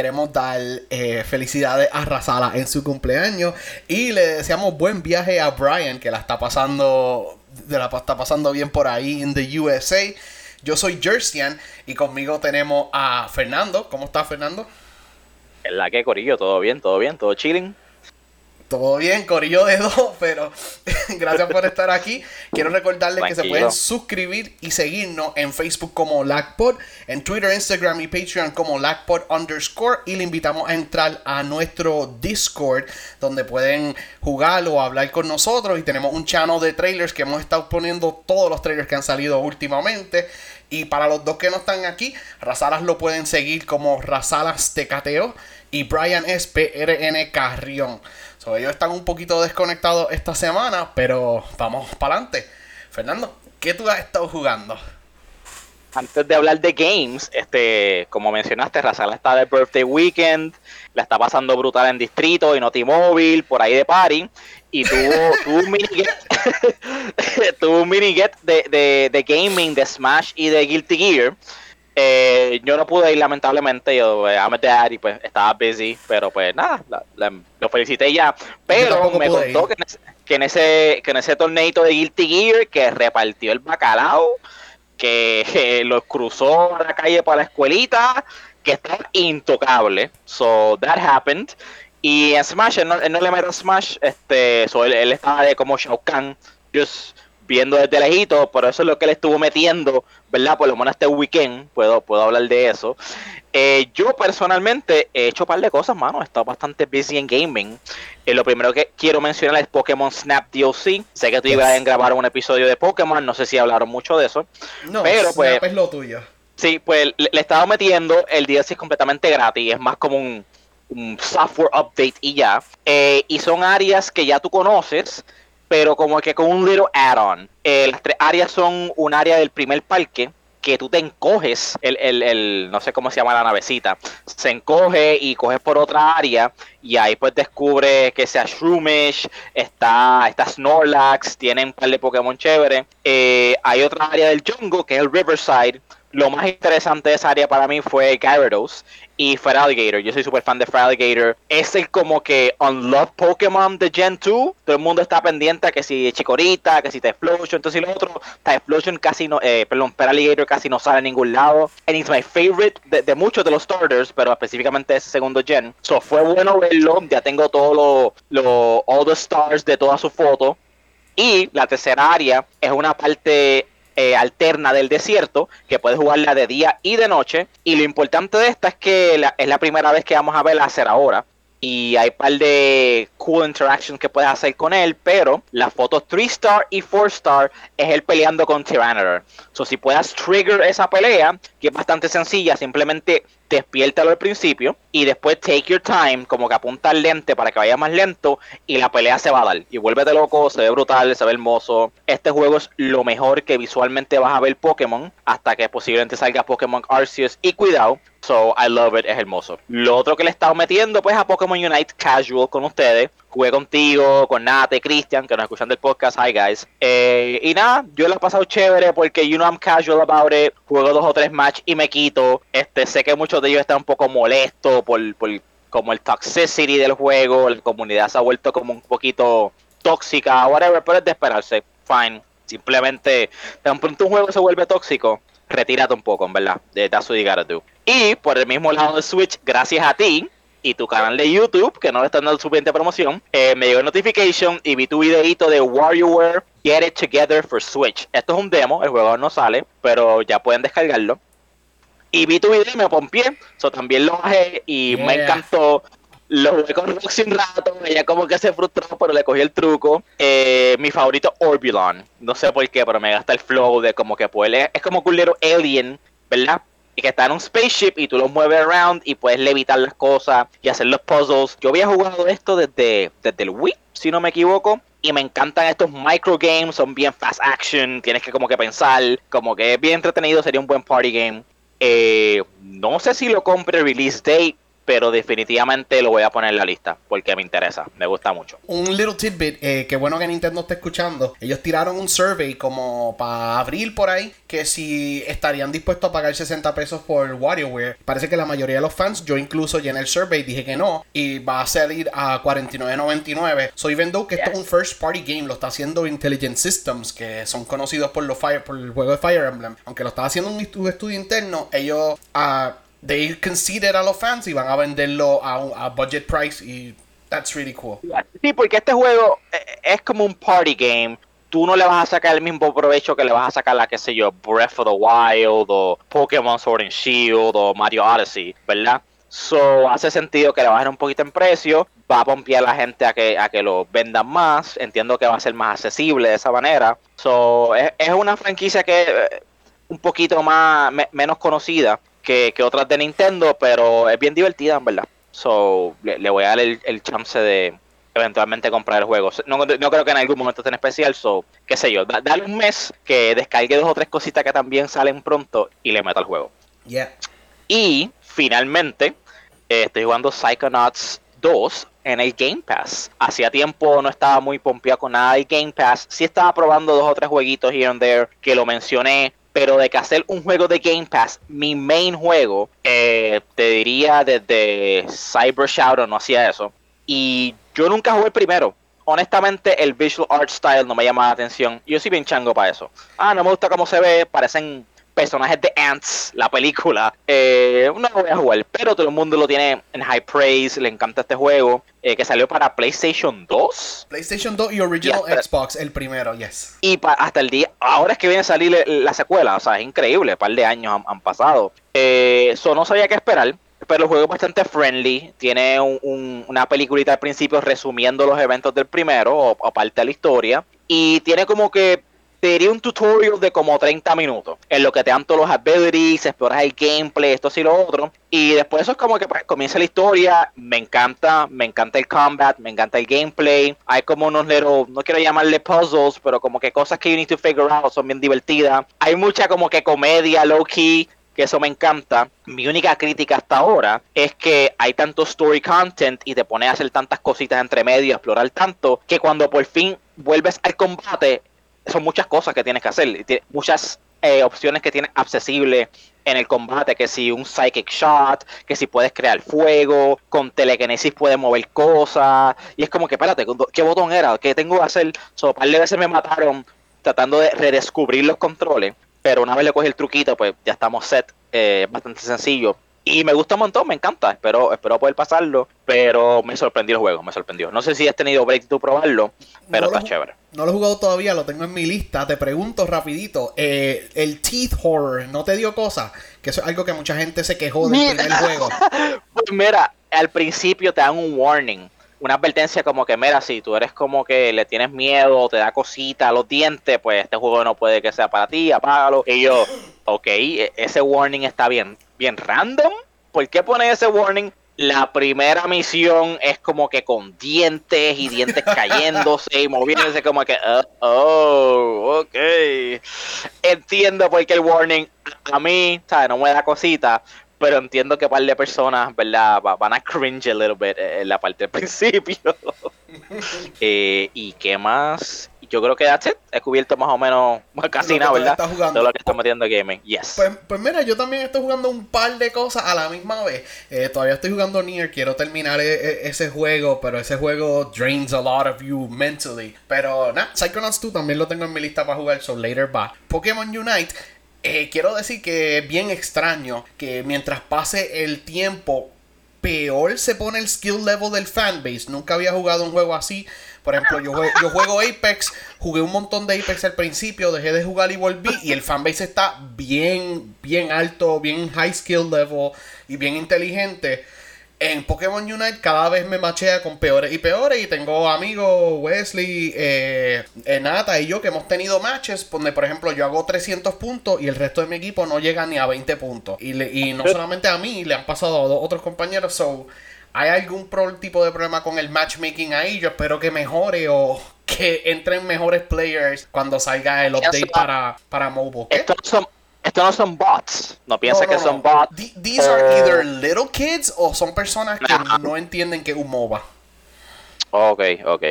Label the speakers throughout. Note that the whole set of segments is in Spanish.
Speaker 1: queremos dar eh, felicidades a Razala en su cumpleaños y le deseamos buen viaje a Brian que la está pasando, de la está pasando bien por ahí en the USA. Yo soy Jersian y conmigo tenemos a Fernando. ¿Cómo está Fernando?
Speaker 2: En la que Corillo, todo bien, todo bien, todo chilling.
Speaker 1: Todo bien, Corillo de dos, pero gracias por estar aquí. Quiero recordarles que se pueden suscribir y seguirnos en Facebook como LACPod, en Twitter, Instagram y Patreon como LACPod underscore. Y le invitamos a entrar a nuestro Discord, donde pueden jugar o hablar con nosotros. Y tenemos un channel de trailers que hemos estado poniendo todos los trailers que han salido últimamente. Y para los dos que no están aquí, Razalas lo pueden seguir como Razalas Tecateo y Brian es PRN Carrión. So, ellos están un poquito desconectados esta semana, pero vamos para adelante. Fernando, ¿qué tú has estado jugando?
Speaker 2: Antes de hablar de games, este, como mencionaste, Razala está de birthday weekend, la está pasando brutal en Distrito y Notimóvil, por ahí de party, y tuvo, tuvo un mini get, tuvo un mini get de, de, de gaming, de Smash y de Guilty Gear. Eh, yo no pude ir lamentablemente, yo eh, I'm a y pues estaba busy, pero pues nada, lo felicité ya. Pero me contó que en, ese, que en, ese, que en ese torneito de Guilty Gear que repartió el bacalao, que los cruzó a la calle para la escuelita, que está intocable. So that happened. Y en Smash, él no, le metió Smash, este, so él, estaba de como Shao Kahn, just viendo desde lejito, pero eso es lo que le estuvo metiendo, ¿verdad? Por lo menos este weekend, puedo, puedo hablar de eso. Eh, yo personalmente he hecho un par de cosas, mano, he estado bastante busy en gaming. Eh, lo primero que quiero mencionar es Pokémon Snap DLC. Sé que tú ibas a grabar un episodio de Pokémon, no sé si hablaron mucho de eso.
Speaker 1: No, pero pues... es lo tuyo.
Speaker 2: Sí, pues le, he estado metiendo, el DLC es completamente gratis, es más como un, software update y ya. Eh, y son áreas que ya tú conoces, pero como que con un little add-on. Eh, las tres áreas son un área del primer parque, que tú te encoges, el, el, el, no sé cómo se llama la navecita, se encoge y coges por otra área y ahí pues descubre que sea Shroomish, está, está Snorlax, tienen un par de Pokémon chévere. Eh, hay otra área del jungle que es el Riverside, lo más interesante de esa área para mí fue Gyarados y Feraligatr. Yo soy súper fan de Feraligatr. Es el como que Unloved Pokémon de Gen 2. Todo el mundo está pendiente a que si Chikorita, que si Typhlosion, entonces y lo otro. Typhlosion casi no, eh, perdón, Feraligatr casi no sale a ningún lado. And it's my favorite de, muchos de los starters, pero específicamente ese segundo gen. So fue bueno verlo. Ya tengo todo lo, lo all the stars de toda su foto. Y la tercera área es una parte eh, alterna del desierto, que puedes jugarla de día y de noche. Y lo importante de esta es que es la primera vez que vamos a verla hacer ahora. Y hay un par de cool interactions que puedes hacer con él, pero la foto 3 star y 4 star es él peleando con Tyranitar. So, si puedas trigger esa pelea, que es bastante sencilla, simplemente despiértalo al principio y después take your time, como que apunta al lente para que vaya más lento y la pelea se va a dar. Y vuélvete loco, se ve brutal, se ve hermoso. Este juego es lo mejor que visualmente vas a ver Pokémon hasta que posiblemente salga Pokémon Arceus y cuidado. So I love it, es hermoso. Lo otro que le he estado metiendo pues a Pokémon Unite Casual con ustedes. Jugué contigo, con Nate, Christian, que nos escuchan del podcast. Hi guys. Eh, y nada, yo lo he pasado chévere porque you know I'm casual about it. Juego dos o tres matches y me quito. Este, sé que muchos de ellos están un poco molestos por, por como el toxicity del juego. La comunidad se ha vuelto como un poquito tóxica, whatever, pero es de esperarse. Fine. Simplemente, tan pronto un juego se vuelve tóxico, retírate un poco, en verdad. That's what you gotta do. Y por el mismo lado de Switch, gracias a ti y tu canal de YouTube, que no le están dando suficiente promoción, eh, me llegó notification y vi tu videito de WarioWare Get It Together for Switch. Esto es un demo, el juego no sale, pero ya pueden descargarlo. Y vi tu video y me pompié, so también lo bajé y me encantó. Lo jugué con Roxy un rato, ella como que se frustró, pero le cogí el truco. Eh, mi favorito, Orbulon. No sé por qué, pero me gasta el flow de como que puede. Es como un little alien, ¿verdad? Y que está en un spaceship y tú lo mueves around y puedes levitar las cosas y hacer los puzzles. Yo había jugado esto desde, desde el Wii, si no me equivoco. Y me encantan estos micro games, son bien fast action, tienes que como que pensar, como que es bien entretenido, sería un buen party game. Eh, no sé si lo compre release date, pero definitivamente lo voy a poner en la lista porque me interesa, me gusta mucho.
Speaker 1: Un little tidbit, eh, que bueno que Nintendo está escuchando. Ellos tiraron un survey como para abril por ahí, que si estarían dispuestos a pagar 60 pesos por WarioWare. Parece que la mayoría de los fans, yo incluso llené el survey, dije que no, y va a salir a 49.99. Soy vendo que esto es un first party game, lo está haciendo Intelligent Systems, que son conocidos por, los Fire, por el juego de Fire Emblem. Aunque lo está haciendo un estudio interno, ellos... Uh, they conceded a los fans y van a venderlo a, a budget price y that's really cool.
Speaker 2: Sí, porque este juego eh, es como un party game. Tú no le vas a sacar el mismo provecho que le vas a sacar a, qué sé yo, Breath of the Wild o Pokémon Sword and Shield o Mario Odyssey, ¿verdad? So, hace sentido que le bajen un poquito en precio, va a pompear a la gente a que, a que lo vendan más, entiendo que va a ser más accesible de esa manera. So, es, es una franquicia que eh, un poquito más menos conocida, que, otras de Nintendo, pero es bien divertida, en verdad. So, le, voy a dar el, chance de eventualmente comprar el juego. No, creo que en algún momento esté en especial, so, qué sé yo, dale un mes que descargue dos o tres cositas que también salen pronto y le meta el juego.
Speaker 1: Yeah.
Speaker 2: Y finalmente, eh, estoy jugando Psychonauts 2 en el Game Pass. Hacía tiempo no estaba muy pompeado con nada del Game Pass. Sí estaba probando dos o tres jueguitos here and there que lo mencioné pero de que hacer un juego de Game Pass, mi main juego, eh, te diría desde Cyber Shadow no hacía eso. Y yo nunca jugué primero. Honestamente, el visual art style no me llama la atención. Yo soy bien chango para eso. Ah, no me gusta cómo se ve, parecen personajes de Ants, la película. Eh, no lo voy a jugar, pero todo el mundo lo tiene en high praise, le encanta este juego, eh, que salió para PlayStation 2.
Speaker 1: PlayStation 2 y Original Xbox, el primero, yes.
Speaker 2: Y hasta el día, ahora es que viene a salir la secuela, o sea, es increíble, un par de años han, pasado. Eh, no sabía qué esperar. Pero el juego es bastante friendly. Tiene una peliculita al principio resumiendo los eventos del primero, o, o parte de la historia. Y tiene como que te diría un tutorial de como 30 minutos, en lo que te dan todos los abilities, exploras el gameplay, esto y lo otro. Y después eso es como que pues, comienza la historia, me encanta, me encanta el combat, me encanta el gameplay. Hay como unos little, no quiero llamarle puzzles, pero como que cosas que you need to figure out son bien divertidas. Hay mucha como que comedia low key, que eso me encanta. Mi única crítica hasta ahora es que hay tanto story content y te pone a hacer tantas cositas entre medio, explorar tanto, que cuando por fin vuelves al combate, son muchas cosas que tienes que hacer, muchas eh, opciones que tienes accesibles en el combate, que si un psychic shot, que si puedes crear fuego, con telekinesis puedes mover cosas, y es como que, espérate, ¿qué botón era? ¿Qué tengo que hacer? So, par de veces me mataron tratando de redescubrir los controles, pero una vez le cogí el truquito, pues ya estamos set, eh, bastante sencillo. Y me gusta un montón, me encanta. Espero, espero poder pasarlo. Pero me sorprendió el juego, me sorprendió. No sé si has tenido break de probarlo, pero está chévere.
Speaker 1: No lo he jugado todavía, lo tengo en mi lista. Te pregunto rapidito. Eh, el Teeth Horror, ¿no te dio cosa? Que eso es algo que mucha gente se quejó del primer juego.
Speaker 2: pues mira, al principio te dan un warning. Una advertencia como que, mira, si tú eres como que le tienes miedo, te da cosita a los dientes, pues este juego no puede que sea para ti, apágalo. Y yo, ok, e-, ese warning está bien bien random. ¿Por qué pone ese warning? La primera misión es como que con dientes y dientes cayéndose y moviéndose como que, oh, oh, ok. Entiendo por qué el warning a mí, ¿sabes? No me da cosita, pero entiendo que un par de personas, ¿verdad? Van a cringe a little bit en la parte del principio. Eh, ¿Y qué más? Yo creo que that's it. He cubierto más o menos casi nada, ¿verdad? Todo lo que está metiendo gaming. Yes.
Speaker 1: Pues, pues, mira, yo también estoy jugando un par de cosas a la misma vez. Eh, todavía estoy jugando Nier, quiero terminar e, e, ese juego, pero ese juego drains a lot of you mentally. Pero nada, Psychonauts 2 también lo tengo en mi lista para jugar, so later va. Pokémon Unite. Eh, quiero decir que es bien extraño que mientras pase el tiempo, peor se pone el skill level del fanbase. Nunca había jugado un juego así. Por ejemplo, yo juego, yo juego Apex, jugué un montón de Apex al principio, dejé de jugar y volví. Y el fanbase está bien, bien alto, bien high skill level y bien inteligente. En Pokémon Unite cada vez me machea con peores y peores. Y tengo amigos, Wesley, eh, Nata y yo, que hemos tenido matches donde, por ejemplo, yo hago 300 puntos y el resto de mi equipo no llega ni a 20 puntos. Y, y no solamente a mí, le han pasado a otros compañeros. So, ¿Hay algún tipo de problema con el matchmaking ahí? Yo espero que mejore o que entren mejores players cuando salga el update para, para mobile.
Speaker 2: Estos son, esto no son bots. No piensa que son bots.
Speaker 1: these are either little kids o son personas que no entienden que es un MOBA.
Speaker 2: Ok, ok.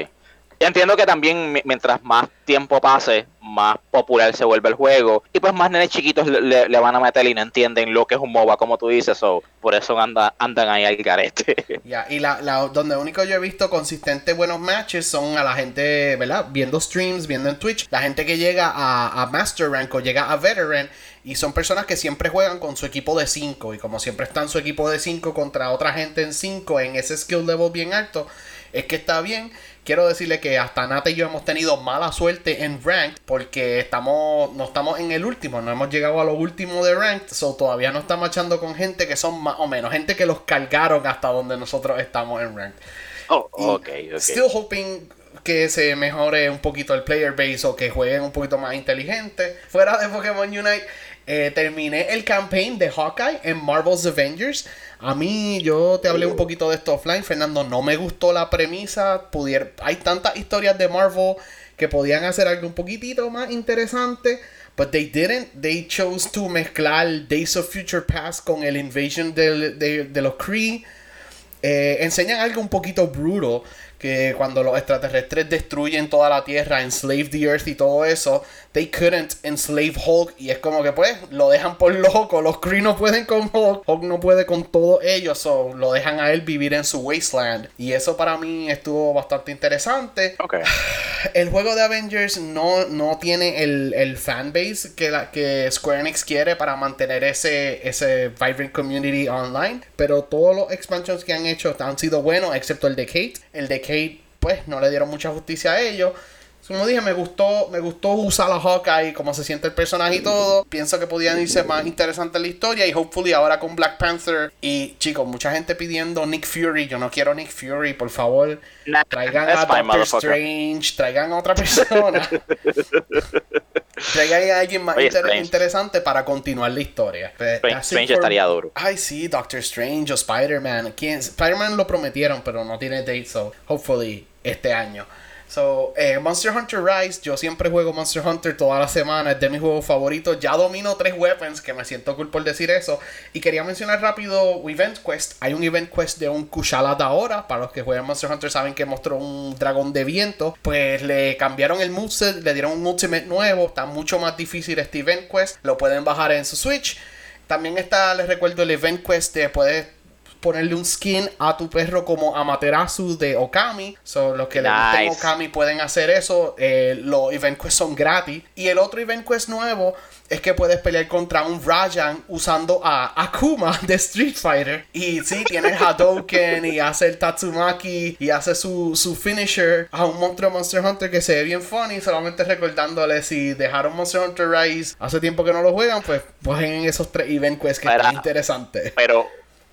Speaker 2: Entiendo que también mientras más tiempo pase, más popular se vuelve el juego. Y pues más nenes chiquitos le, van a meter y no entienden lo que es un MOBA, como tú dices. o por eso anda, andan ahí al garete.
Speaker 1: Ya, y la, la, donde único yo he visto consistentes buenos matches son a la gente, ¿verdad? Viendo streams, viendo en Twitch. La gente que llega a, a Master Rank o llega a Veteran. Y son personas que siempre juegan con su equipo de 5. Y como siempre están su equipo de 5 contra otra gente en 5 en ese skill level bien alto es que está bien. Quiero decirle que hasta Nata y yo hemos tenido mala suerte en Ranked porque estamos, no estamos en el último, no hemos llegado a lo último de Ranked, so todavía no estamos marchando con gente que son más o menos, gente que los cargaron hasta donde nosotros estamos en Ranked.
Speaker 2: Oh, okay,
Speaker 1: Still hoping que se mejore un poquito el player base o que jueguen un poquito más inteligente. Fuera de Pokémon Unite, eh, terminé el campaign de Hawkeye en Marvel's Avengers. A mí, yo te hablé un poquito de esto offline, Fernando. No me gustó la premisa. hay tantas historias de Marvel que podían hacer algo un poquitito más interesante. But they didn't. They chose to mezclar Days of Future Past con el Invasion de, los Kree. Eh, enseñan algo un poquito bruto que cuando los extraterrestres destruyen toda la Tierra, enslave the Earth y todo eso, they couldn't enslave Hulk y es como que pues lo dejan por loco, los Kree no pueden con Hulk, Hulk no puede con todos ellos, so lo dejan a él vivir en su wasteland y eso para mí estuvo bastante interesante.
Speaker 2: Okay.
Speaker 1: El juego de Avengers no, no tiene el, el fanbase que, la, que Square Enix quiere para mantener ese, ese vibrant community online, pero todos los expansions que han hecho han sido buenos excepto el de Kate. El de Kate pues no le dieron mucha justicia a ellos como dije, me gustó, me gustó usar a Hawkeye, cómo se siente el personaje y todo. Pienso que podían irse más interesante la historia y hopefully ahora con Black Panther. Y chicos, mucha gente pidiendo Nick Fury. Yo no quiero Nick Fury, por favor. traigan a Doctor Strange, traigan a otra persona. traigan a alguien más interesante para continuar la historia.
Speaker 2: Strange, estaría duro.
Speaker 1: Ay, sí, Doctor Strange o Spider-Man. Spider-Man lo prometieron, pero no tiene date, so hopefully este año. So, eh, Monster Hunter Rise, yo siempre juego Monster Hunter toda la semana, es de mis juegos favoritos. Ya domino tres weapons, que me siento cool por decir eso. Y quería mencionar rápido Event Quest. Hay un Event Quest de un Kushala ahora. Para los que juegan Monster Hunter saben que mostró un dragón de viento. Pues le cambiaron el moveset, le dieron un ultimate nuevo. Está mucho más difícil este Event Quest. Lo pueden bajar en su Switch. También está, les recuerdo, el Event Quest de puedes ponerle un skin a tu perro como Amaterasu de Okami. So, los que le gusten Okami pueden hacer eso. Eh, los event quests son gratis. Y el otro event quest nuevo es que puedes pelear contra un Rajan usando a Akuma de Street Fighter. Y sí, tiene Hadouken y hace el Tatsumaki y hace su, su finisher a un monstruo Monster Hunter que se ve bien funny. Solamente recordándole si dejaron Monster Hunter Rise hace tiempo que no lo juegan, pues en esos tres event quests que están interesantes.
Speaker 2: Pero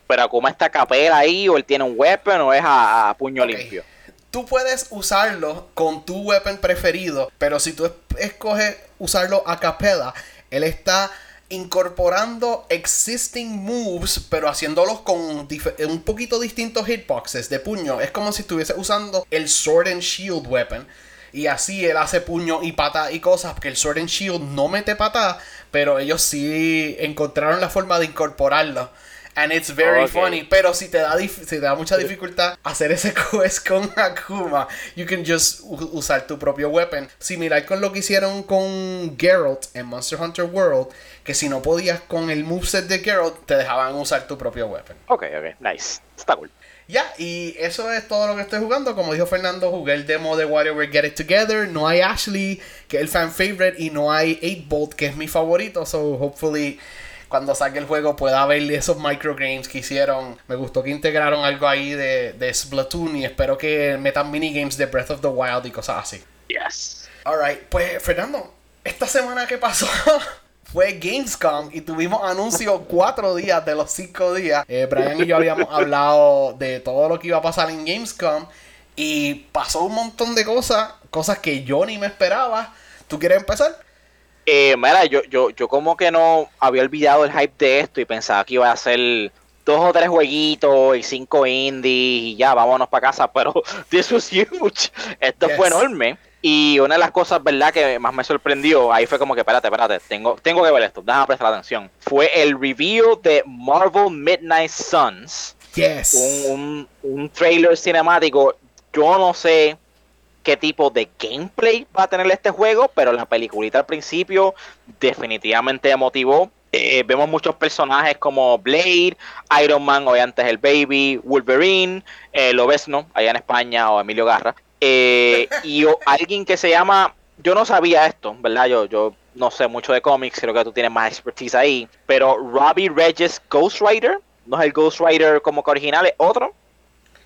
Speaker 2: pero como está capela ahí, o él tiene un weapon, o es a, puño limpio.
Speaker 1: Tú puedes usarlo con tu weapon preferido, pero si tú escoges usarlo a capela, él está incorporando existing moves, pero haciéndolos con un poquito distintos hitboxes de puño. Es como si estuviese usando el Sword and Shield weapon. Y así él hace puño y pata y cosas, porque el Sword and Shield no mete pata, pero ellos sí encontraron la forma de incorporarlo. And it's very funny. Pero si te, da si te da mucha dificultad hacer ese quest con Akuma, you can just usar tu propio weapon. Similar con lo que hicieron con Geralt en Monster Hunter World, que si no podías con el moveset de Geralt, te dejaban usar tu propio weapon.
Speaker 2: Ok, ok, nice. Está cool.
Speaker 1: Ya, y eso es todo lo que estoy jugando. Como dijo Fernando, jugué el demo de Whatever Get It Together. No hay Ashley, que es el fan favorite, y no hay 8-Bolt, que es mi favorito. So, hopefully cuando saque el juego pueda ver esos microgames que hicieron. Me gustó que integraron algo ahí de, de Splatoon y espero que metan minigames de Breath of the Wild y cosas así.
Speaker 2: Yes.
Speaker 1: Alright, pues Fernando, esta semana que pasó fue Gamescom y tuvimos anuncio cuatro días de los cinco días. Eh, Brian y yo habíamos hablado de todo lo que iba a pasar en Gamescom y pasó un montón de cosas, cosas que yo ni me esperaba. ¿Tú quieres empezar?
Speaker 2: Eh, mira, yo, yo, yo como que no había olvidado el hype de esto y pensaba que iba a ser dos o tres jueguitos y cinco indies y ya, vámonos para casa, pero this was huge. Esto fue enorme. Y una de las cosas, ¿verdad?, que más me sorprendió, ahí fue como que, espérate, espérate, tengo, tengo que ver esto, déjame prestar atención. Fue el review de Marvel Midnight Suns.
Speaker 1: Yes.
Speaker 2: Un, un, trailer cinemático. Yo no sé qué tipo de gameplay va a tener este juego, pero la peliculita al principio definitivamente motivó. Eh, vemos muchos personajes como Blade, Iron Man, hoy antes el Baby, Wolverine, eh, Lobesno, allá en España, o Emilio Garra. Eh, y alguien que se llama, yo no sabía esto, ¿verdad? Yo, yo no sé mucho de cómics, creo que tú tienes más expertise ahí, pero Robbie Regis Ghost Rider, no es el Ghost Rider como que original, es otro.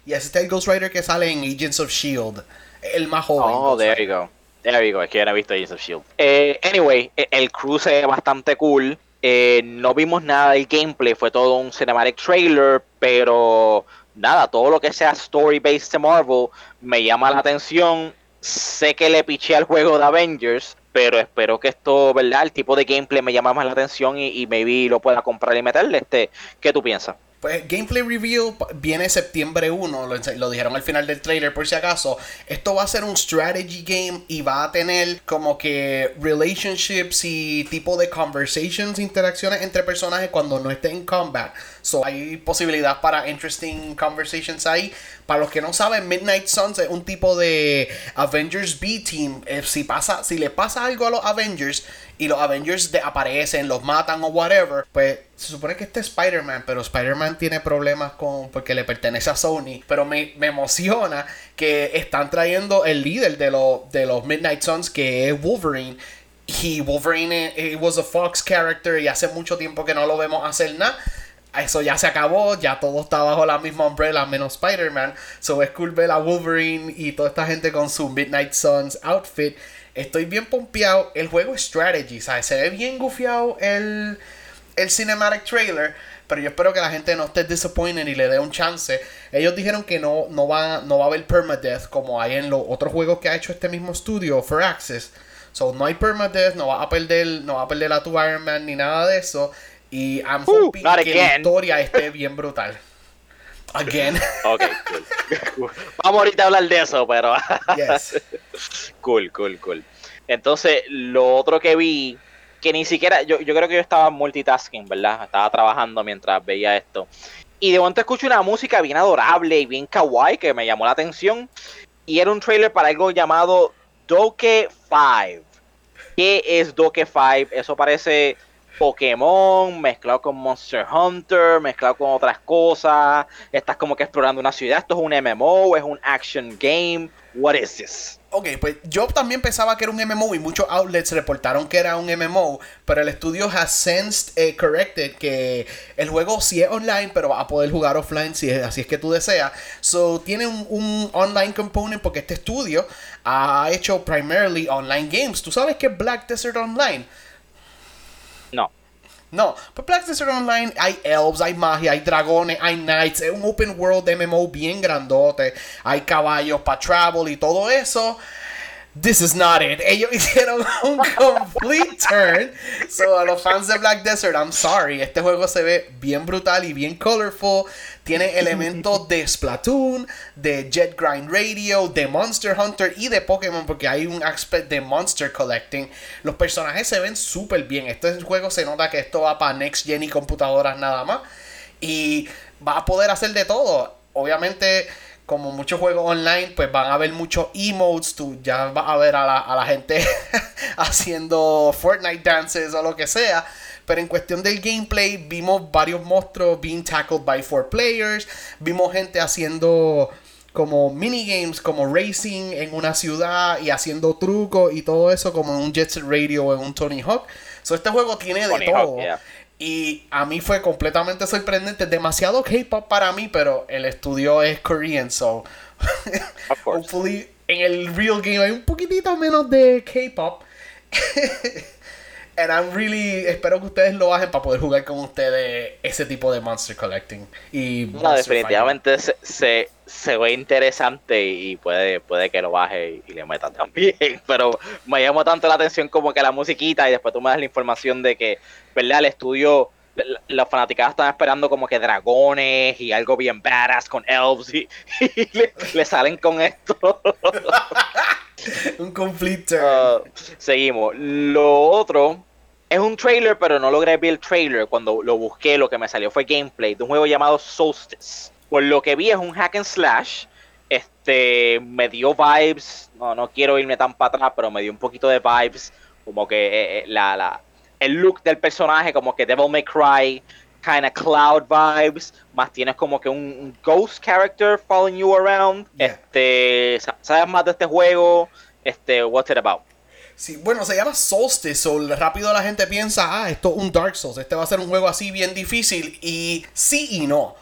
Speaker 1: Y ese está el Ghost Rider que sale en Agents of Shield, el más joven.
Speaker 2: Oh, there you go. There you go, es que yo no he visto Agents of Shield. Eh, anyway, e, el cruce es bastante cool. Eh, no vimos nada del gameplay, fue todo un cinematic trailer, pero nada, todo lo que sea story-based de Marvel me llama la atención. Sé que le piché al juego de Avengers, pero espero que esto, ¿verdad? El tipo de gameplay me llama más la atención y, y maybe lo pueda comprar y meterle. Este, ¿Qué tú piensas?
Speaker 1: Pues Gameplay Reveal viene septiembre 1, lo, dijeron al final del trailer por si acaso. Esto va a ser un strategy game y va a tener como que relationships y tipo de conversations, interacciones entre personajes cuando no esté en combat. So hay posibilidad para interesting conversations ahí. Para los que no saben, Midnight Suns es un tipo de Avengers B Team. Eh, si pasa, si le pasa algo a los Avengers y los Avengers aparecen, los matan o whatever, pues se supone que este es Spider-Man, pero Spider-Man tiene problemas con porque le pertenece a Sony. Pero me, emociona que están trayendo el líder de, de los Midnight Suns, que es Wolverine. Y Wolverine eh, was a Fox character y hace mucho tiempo que no lo vemos hacer nada eso ya se acabó, ya todo está bajo la misma umbrella menos Spider-Man. So es cool ver a Wolverine y toda esta gente con su Midnight Suns outfit. Estoy bien pompeado. El juego es strategy, ¿sabes? Se ve bien gufiado el, el cinematic trailer. Pero yo espero que la gente no esté disappointed y le dé un chance. Ellos dijeron que no, no, va, no va a haber permadeath como hay en los otros juegos que ha hecho este mismo estudio, For Access. So no hay permadeath, no va a perder, no va a perder a tu Iron Man ni nada de eso. Y I'm hoping que la historia esté bien brutal. Again.
Speaker 2: ok, cool. Vamos ahorita a hablar de eso, pero. yes. Cool, cool, cool. Entonces, lo otro que vi, que ni siquiera. Yo, yo creo que yo estaba multitasking, ¿verdad? Estaba trabajando mientras veía esto. Y de momento escucho una música bien adorable y bien kawaii que me llamó la atención. Y era un trailer para algo llamado Doke 5. ¿Qué es Doke 5? Eso parece Pokémon, mezclado con Monster Hunter, mezclado con otras cosas. Estás como que explorando una ciudad. Esto es un MMO, es un action game. What is this?
Speaker 1: Ok, pues yo también pensaba que era un MMO y muchos outlets reportaron que era un MMO, pero el estudio has sensed eh, corrected que el juego sí es online, pero va a poder jugar offline si es, así es que tú deseas. So tiene un, un online component porque este estudio ha hecho primarily online games. ¿Tú sabes que Black Desert Online?
Speaker 2: No.
Speaker 1: No, pues Desert Online hay elves, hay magia, hay dragones, hay knights, es un open world MMO bien grandote, hay caballos para travel y todo eso. This is not it. Ellos hicieron un complete turn. So, a los fans de Black Desert, I'm sorry. Este juego se ve bien brutal y bien colorful. Tiene elementos de Splatoon, de Jet Grind Radio, de Monster Hunter y de Pokémon, porque hay un aspect de Monster Collecting. Los personajes se ven súper bien. Este juego se nota que esto va para Next Gen y computadoras nada más. Y va a poder hacer de todo. Obviamente como muchos juegos online, pues van a haber muchos emotes. Tú ya vas a ver a la, a la gente haciendo Fortnite dances o lo que sea. Pero en cuestión del gameplay, vimos varios monstruos being tackled by four players. Vimos gente haciendo como minigames, como racing en una ciudad y haciendo trucos y todo eso como en un Jet Set Radio o en un Tony Hawk. So, este juego tiene de todo. Y a mí fue completamente sorprendente. Demasiado K-pop para mí, pero el estudio es Korean, so. hopefully en el real game hay un poquitito menos de K-pop. And I'm really. Espero que ustedes lo bajen para poder jugar con ustedes ese tipo de Monster Collecting. Y
Speaker 2: no, definitivamente se, se, ve interesante y puede, puede que lo baje y le meta también. Pero me llamó tanto la atención como que la musiquita y después tú me das la información de que, ¿verdad? El estudio los fanaticados están esperando como que dragones y algo bien badass con elves y, le, salen con esto.
Speaker 1: un complete
Speaker 2: uh, seguimos. Lo otro es un trailer, pero no logré ver el trailer. Cuando lo busqué, lo que me salió fue gameplay de un juego llamado Solstice. Por lo que vi es un hack and slash. Este me dio vibes. No, no quiero irme tan para atrás, pero me dio un poquito de vibes. Como que eh, eh, la, la, el look del personaje, como que Devil May Cry, kind of cloud vibes. Más tienes como que un, ghost character following you around. Este, ¿sabes más de este juego? Este, what's it about?
Speaker 1: Sí, bueno, se llama Solstice, so rápido la gente piensa, ah, esto es un Dark Souls, este va a ser un juego así bien difícil, y sí y no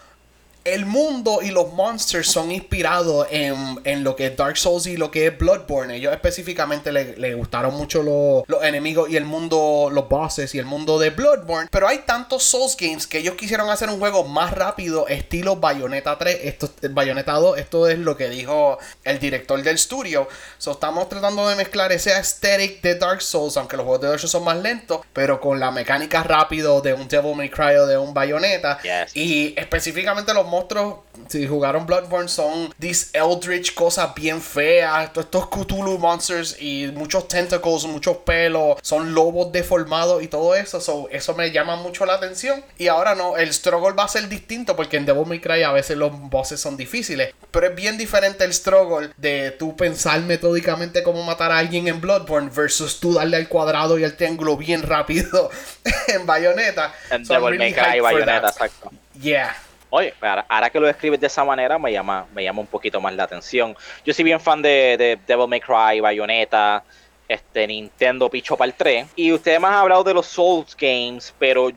Speaker 1: el mundo y los monsters son inspirados en, lo que es Dark Souls y lo que es Bloodborne. Ellos específicamente le, gustaron mucho los, enemigos y el mundo, los bosses y el mundo de Bloodborne. Pero hay tantos Souls games que ellos quisieron hacer un juego más rápido, estilo Bayonetta 3, esto, Bayonetta 2. Esto es lo que dijo el director del estudio. So, estamos tratando de mezclar ese aesthetic de Dark Souls, aunque los juegos de Dark Souls son más lentos, pero con la mecánica rápido de un Devil May Cry o de un Bayonetta. Y específicamente los monstruos, si jugaron Bloodborne, son these eldritch cosas bien feas. Estos Cthulhu monsters y muchos tentacles, muchos pelos, son lobos deformados y todo eso. eso me llama mucho la atención. Y ahora no, el struggle va a ser distinto porque en Devil May Cry a veces los bosses son difíciles. Pero es bien diferente el struggle de tú pensar metódicamente cómo matar a alguien en Bloodborne versus tú darle al cuadrado y al triángulo bien rápido en Bayonetta.
Speaker 2: En Devil May Cry Bayonetta, exacto.
Speaker 1: Yeah.
Speaker 2: Oye, ahora, que lo escribes de esa manera me llama, me llama un poquito más la atención. Yo soy bien fan de, Devil May Cry, Bayonetta, este, Nintendo Picho para el 3. Y ustedes me han hablado de los Souls Games, pero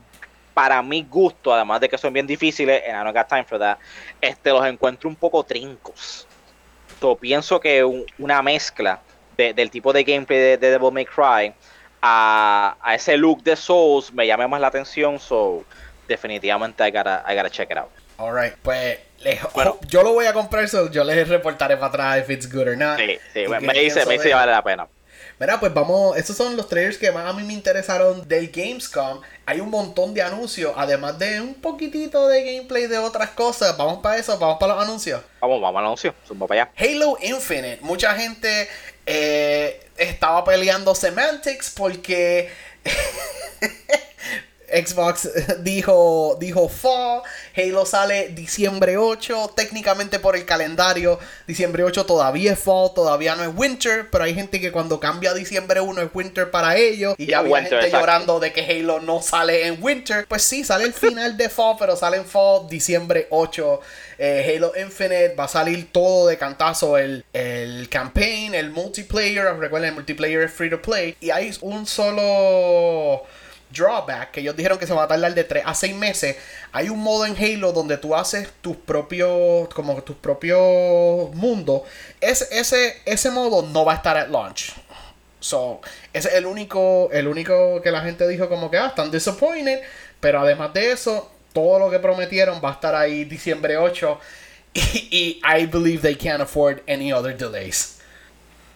Speaker 2: para mi gusto, además de que son bien difíciles, and I don't got time for that, este, los encuentro un poco trincos. So, pienso que una mezcla del tipo de gameplay de, Devil May Cry a, a, ese look de Souls me llama más la atención, so definitivamente I gotta, I gotta check it out.
Speaker 1: Alright, pues yo lo voy a comprar, yo les reportaré para atrás if it's good or not.
Speaker 2: Sí, sí, me dice, me dice vale la pena.
Speaker 1: Mira, pues vamos, estos son los trailers que más a mí me interesaron del Gamescom. Hay un montón de anuncios, además de un poquitito de gameplay de otras cosas. Vamos para eso, vamos para los anuncios.
Speaker 2: Vamos, vamos al anuncio, vamos para allá.
Speaker 1: Halo Infinite, mucha gente eh, estaba peleando semantics porque Xbox dijo, dijo fall, Halo sale diciembre 8, técnicamente por el calendario, diciembre 8 todavía es fall, todavía no es winter, pero hay gente que cuando cambia a diciembre 1 es winter para ellos, y ya había gente llorando de que Halo no sale en winter, pues sí, sale el final de fall, pero sale en fall diciembre 8. Eh, Halo Infinite va a salir todo de cantazo el, el campaign, el multiplayer, recuerden el multiplayer es free to play, y hay un solo drawback, que ellos dijeron que se va a tardar de 3 a 6 meses, hay un modo en Halo donde tú haces tus propios, como tus propios mundos. Ese, ese, ese modo no va a estar at launch. So, ese es el único, el único que la gente dijo como que, ah, están disappointed. Pero además de eso, todo lo que prometieron va a estar ahí diciembre 8. Y, y I believe they can't afford any other delays.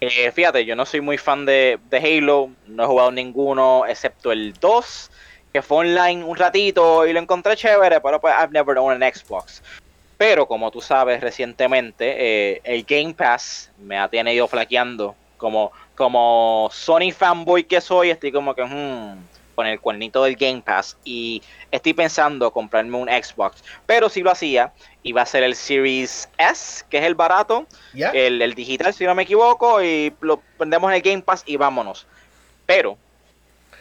Speaker 2: Eh, fíjate, yo no soy muy fan de, Halo, no he jugado ninguno excepto el 2, que fue online un ratito y lo encontré chévere, pero pues I've never owned an Xbox. Pero como tú sabes, recientemente eh, el Game Pass me ha tenido flaqueando. Como, como Sony fanboy que soy, estoy como que, hmm, con el cuernito del Game Pass y estoy pensando comprarme un Xbox. Pero si lo hacía, iba a ser el Series S, que es el barato, el, digital, si no me equivoco, y lo prendemos en el Game Pass y vámonos. Pero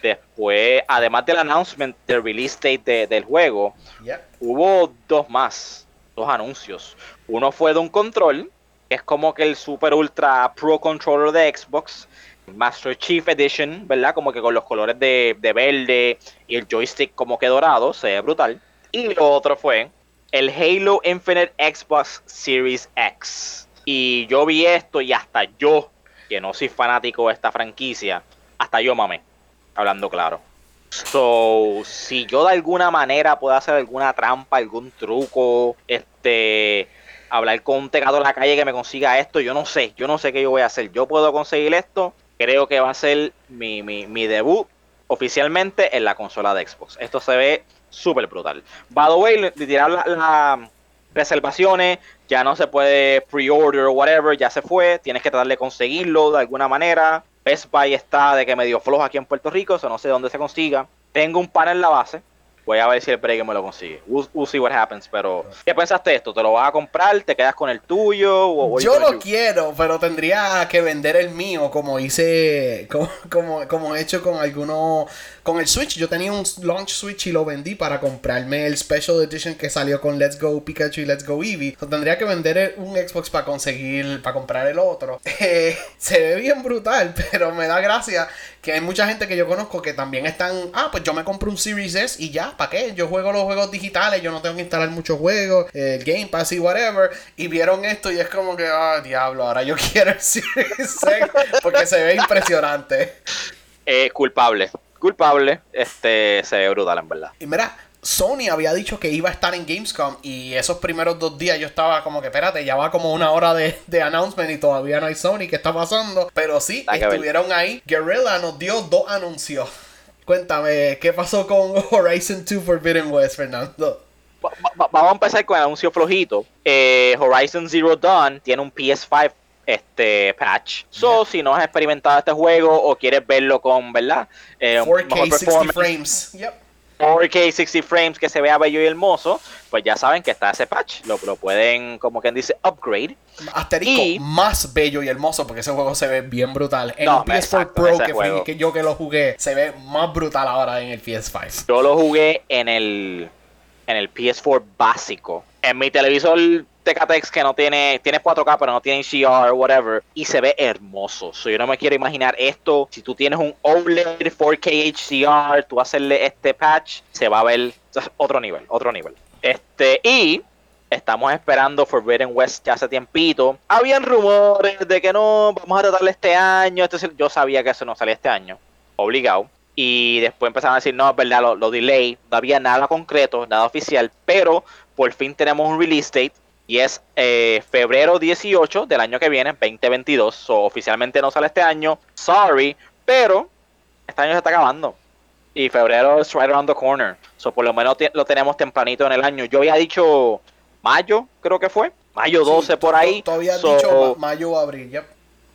Speaker 2: después, además del announcement del release date del juego, hubo dos más, dos anuncios. Uno fue de un control, que es como que el Super Ultra Pro Controller de Xbox, Master Chief Edition, ¿verdad? Como que con los colores de, verde y el joystick como que dorado, se ve brutal. Y lo otro fue el Halo Infinite Xbox Series X. Y yo vi esto y hasta yo, que no soy fanático de esta franquicia, hasta yo mamé, hablando claro. So, si yo de alguna manera puedo hacer alguna trampa, algún truco, este, hablar con un tecado en la calle que me consiga esto, yo no sé, yo no sé qué yo voy a hacer. Yo puedo conseguir esto, creo que va a ser mi, mi, debut oficialmente en la consola de Xbox. Esto se ve súper brutal. By the way, tiraron la, reservaciones, ya no se puede pre-order o whatever, ya se fue, tienes que tratar de conseguirlo de alguna manera. Best Buy está de que medio flojo aquí en Puerto Rico, o no sé dónde se consiga. Tengo un pan en la base, Voy a ver si el break me lo consigue. We'll, see what happens. Pero, ¿qué pensaste esto? ¿Te lo vas a comprar? ¿Te quedas con el tuyo?
Speaker 1: Yo lo quiero, pero tendría que vender el mío como hice, como, como, como he hecho con algunos con el Switch, yo tenía un launch Switch y lo vendí para comprarme el Special Edition que salió con Let's Go Pikachu y Let's Go Eevee. tendría que vender un Xbox para conseguir, para comprar el otro. Eh, se ve bien brutal, pero me da gracia que hay mucha gente que yo conozco que también están, ah, pues yo me compro un Series S y ya, ¿para qué? Yo juego los juegos digitales, yo no tengo que instalar muchos juegos, el Game Pass y whatever. Y vieron esto y es como que, ah, diablo, ahora yo quiero el Series S porque se ve impresionante.
Speaker 2: Eh, culpable culpable, este se ve brutal en verdad.
Speaker 1: Y mira, Sony había dicho que iba a estar en Gamescom y esos primeros dos días yo estaba como que, espérate, ya va como una hora de, announcement y todavía no hay Sony, ¿qué está pasando? Pero sí, estuvieron ahí. Guerrilla nos dio dos anuncios. Cuéntame, ¿qué pasó con Horizon 2 Forbidden West, Fernando?
Speaker 2: vamos a empezar con el anuncio flojito. Eh, Horizon Zero Dawn tiene un PS5 este patch. So, si no has experimentado este juego o quieres verlo con, ¿verdad?
Speaker 1: 4K eh, 60 frames. Yep.
Speaker 2: 4K 60 frames que se vea bello y hermoso, pues ya saben que está ese patch. Lo, lo pueden, como quien dice, upgrade.
Speaker 1: Asterisco, más bello y hermoso porque ese juego se ve bien brutal. En el PS4 Pro, que, fue, que yo que lo jugué, se ve más brutal ahora en el PS5.
Speaker 2: Yo lo jugué en el, en el PS4 básico. En mi televisor Tecatex que no tiene, tiene 4K pero no tiene HDR, whatever, y se ve hermoso. So, yo no me quiero imaginar esto. Si tú tienes un OLED 4K HDR, tú hacerle este patch, se va a ver otro nivel, otro nivel. Este, y estamos esperando Forbidden West ya hace tiempito. Habían rumores de que no, vamos a tratarle este año. Este yo sabía que eso no salía este año, obligado. Y después empezaron a decir, no, es verdad, lo, lo delay. No había nada concreto, nada oficial, pero por fin tenemos un release date y es eh, febrero 18 del año que viene, 2022. So, oficialmente no sale este año. Sorry, pero este año se está acabando. Y febrero es right around the corner. So, por lo menos lo tenemos tempranito en el año. Yo había dicho mayo, creo que fue. Mayo 12 por ahí.
Speaker 1: Todavía dicho mayo o abril, yep.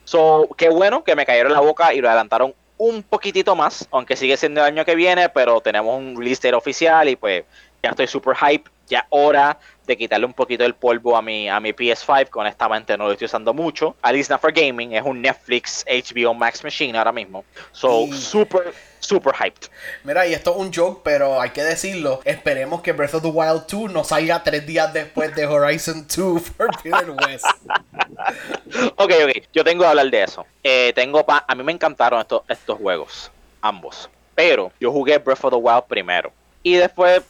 Speaker 2: So, qué bueno que me cayeron en la boca y lo adelantaron un poquitito más, aunque sigue siendo el año que viene, pero tenemos un release oficial y pues ya estoy super hype. Ya hora de quitarle un poquito el polvo a mi, a mi PS5, que honestamente no lo estoy usando mucho. Not for gaming, es un Netflix HBO Max Machine ahora mismo. So, super, super hyped.
Speaker 1: Mira, y esto es un joke, pero hay que decirlo. Esperemos que Breath of the Wild 2 no salga tres días después de Horizon 2 Forbidden West.
Speaker 2: ok, ok, yo tengo que hablar de eso. Eh, tengo a mí me encantaron estos, estos juegos, ambos. Pero yo jugué Breath of the Wild primero. Y después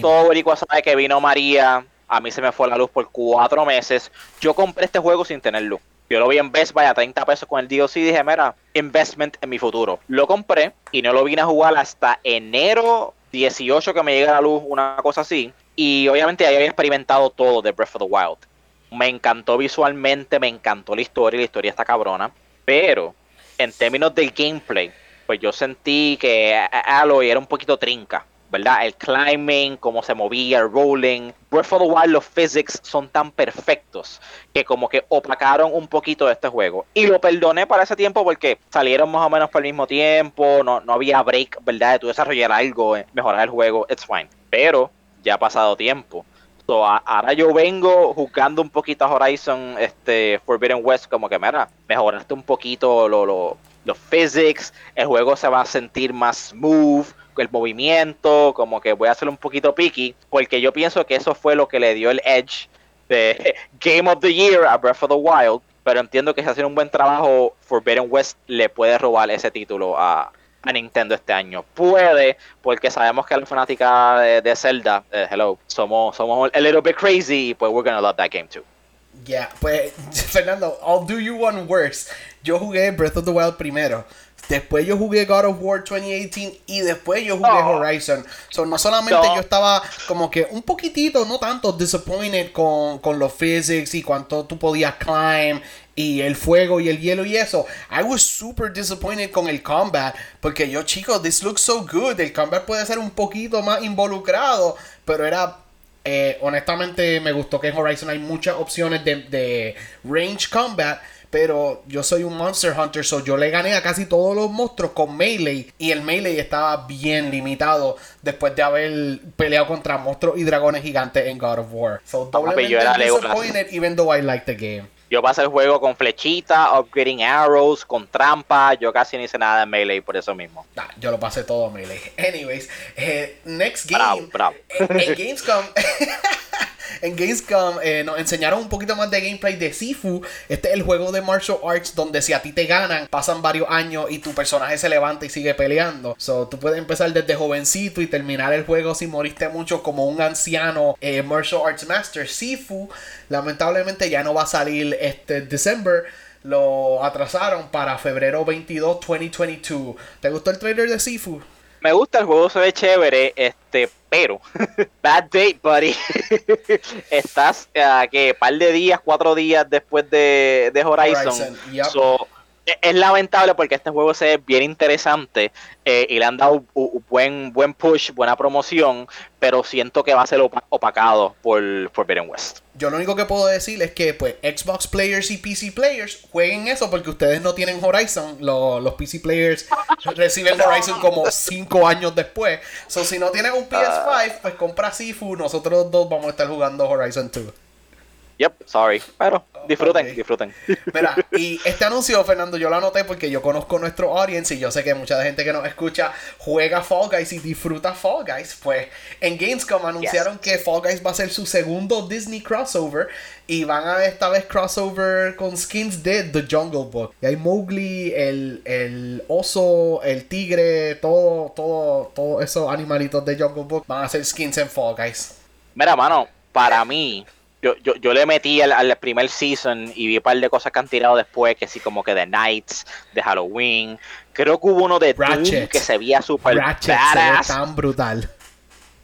Speaker 2: todo boricua sabe que vino María, a mí se me fue la luz por cuatro meses. Yo compré este juego sin tener luz. Yo lo vi en Best Buy a 30 pesos con el DLC y dije, mira, investment en mi futuro. Lo compré y no lo vine a jugar hasta enero 18 que me llega la luz, una cosa así. Y obviamente ahí había experimentado todo de Breath of the Wild. Me encantó visualmente, me encantó la historia, la historia está cabrona. Pero en términos del gameplay, pues yo sentí que Aloy era un poquito trinca. ¿Verdad? El climbing, cómo se movía, el rolling. Breath of the Wild, los physics son tan perfectos que como que opacaron un poquito de este juego. Y lo perdoné para ese tiempo porque salieron más o menos por el mismo tiempo, no, no había break, ¿verdad? De tu desarrollar algo, eh, mejorar el juego, it's fine. Pero ya ha pasado tiempo. So, ahora yo vengo jugando un poquito a Horizon este, Forbidden West, como que, mira, mejoraste un poquito lo, los physics, el juego se va a sentir más smooth, el movimiento, como que voy a hacer un poquito picky, porque yo pienso que eso fue lo que le dio el edge de Game of the Year a Breath of the Wild, pero entiendo que si hacen un buen trabajo, Forbidden West le puede robar ese título a, Nintendo este año. Puede, porque sabemos que la fanática de, Zelda, eh, hello, somos, somos a little bit crazy, pues we're gonna love that game too.
Speaker 1: Yeah, pues Fernando, I'll do you one worse. Yo jugué Breath of the Wild primero. Después yo jugué God of War 2018 y después yo jugué oh. Horizon. So, no solamente yo estaba como que un poquitito, no tanto, disappointed con, con los physics y cuánto tú podías climb y el fuego y el hielo y eso. I was super disappointed con el combat porque yo, chicos, this looks so good. El combat puede ser un poquito más involucrado, pero era Eh, honestamente me gustó que en Horizon hay muchas opciones de, de range combat pero yo soy un Monster Hunter, so yo le gané a casi todos los monstruos con Melee. Y el Melee estaba bien limitado después de haber peleado contra monstruos y dragones gigantes en God of War. So doblemente disappointed even though I like the game.
Speaker 2: Yo pasé el juego con flechita, upgrading arrows, con trampa. Yo casi no hice nada en Melee por eso mismo.
Speaker 1: yo lo pasé todo Melee. Anyways, eh, next game. Bravo, En, en Gamescom. en Gamescom eh, nos enseñaron un poquito más de gameplay de Sifu. Este es el juego de martial arts donde si a ti te ganan, pasan varios años y tu personaje se levanta y sigue peleando. So, tú puedes empezar desde jovencito y terminar el juego si moriste mucho como un anciano eh, martial arts master. Sifu, lamentablemente ya no va a salir este December lo atrasaron para febrero 22, 2022. ¿Te gustó el trailer de Sifu?
Speaker 2: Me gusta el juego, se ve chévere, este, pero bad date, buddy. Estás a que par de días, cuatro días después de, de Horizon. E, es lamentable porque este juego se ve bien interesante eh, y le han dado un buen, buen push, buena promoción, pero siento que va a ser opacado por Forbidden West.
Speaker 1: Yo lo único que puedo decir es que pues Xbox players y PC players jueguen eso porque ustedes no tienen Horizon. Los, PC players reciben Horizon como 5 años después. So si no tienes un PS5, pues compra Sifu. Nosotros dos vamos a estar jugando Horizon 2.
Speaker 2: Yep, sorry. Pero disfruten, disfruten.
Speaker 1: Mira, y este anuncio, Fernando, yo lo anoté porque yo conozco nuestro audience y yo sé que mucha gente que nos escucha juega Fall Guys y disfruta Fall Guys. Pues en Gamescom anunciaron que Fall Guys va a ser su segundo Disney crossover y van a esta vez crossover con skins de The Jungle Book. Y hay Mowgli, el, el oso, el tigre, todo, todo, todos esos animalitos de Jungle Book van a ser skins en Fall Guys.
Speaker 2: Mira, mano, para mí yo, yo, yo le metí al, primer season y vi un par de cosas que han tirado después, que sí, como que de Nights, de Halloween. Creo que hubo uno de Doom que se veía súper badass.
Speaker 1: Se tan brutal.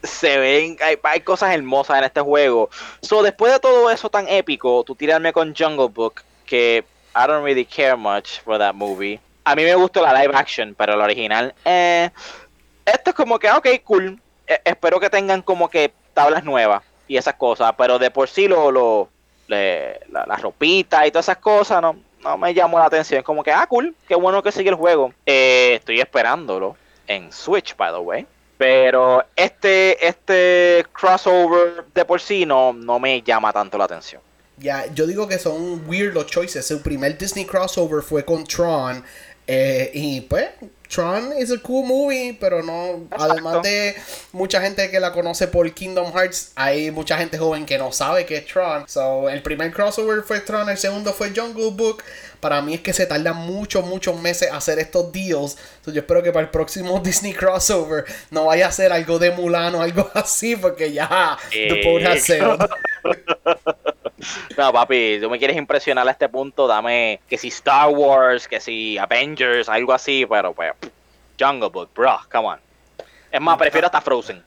Speaker 2: Se ven, hay, hay, cosas hermosas en este juego. So, después de todo eso tan épico, tú tirarme con Jungle Book, que I don't really care much for that movie. A mí me gustó la live action, pero la original, eh, esto es como que, ok, cool. E, espero que tengan como que tablas nuevas y esas cosas, pero de por sí lo, lo la, ropita y todas esas cosas no, no me llamó la atención. Como que, ah, cool, qué bueno que sigue el juego. Eh, estoy esperándolo en Switch, by the way. Pero este, este crossover de por sí no, no me llama tanto la atención.
Speaker 1: Ya, yo digo que son weird los choices. El primer Disney crossover fue con Tron. Eh, y pues, Tron is a cool movie, pero no. Además de mucha gente que la conoce por Kingdom Hearts, hay mucha gente joven que no sabe que es Tron. So, el primer crossover fue Tron, el segundo fue Jungle Book. Para mí es que se tarda muchos, muchos meses hacer estos deals. So, yo espero que para el próximo Disney crossover no vaya a ser algo de Mulan o algo así, porque ya the boat has sailed.
Speaker 2: No, papi, tú me quieres impresionar a este punto, dame que si Star Wars, que si Avengers, algo así, pero pues Jungle Book, bro, come on. Es más, prefiero hasta Frozen.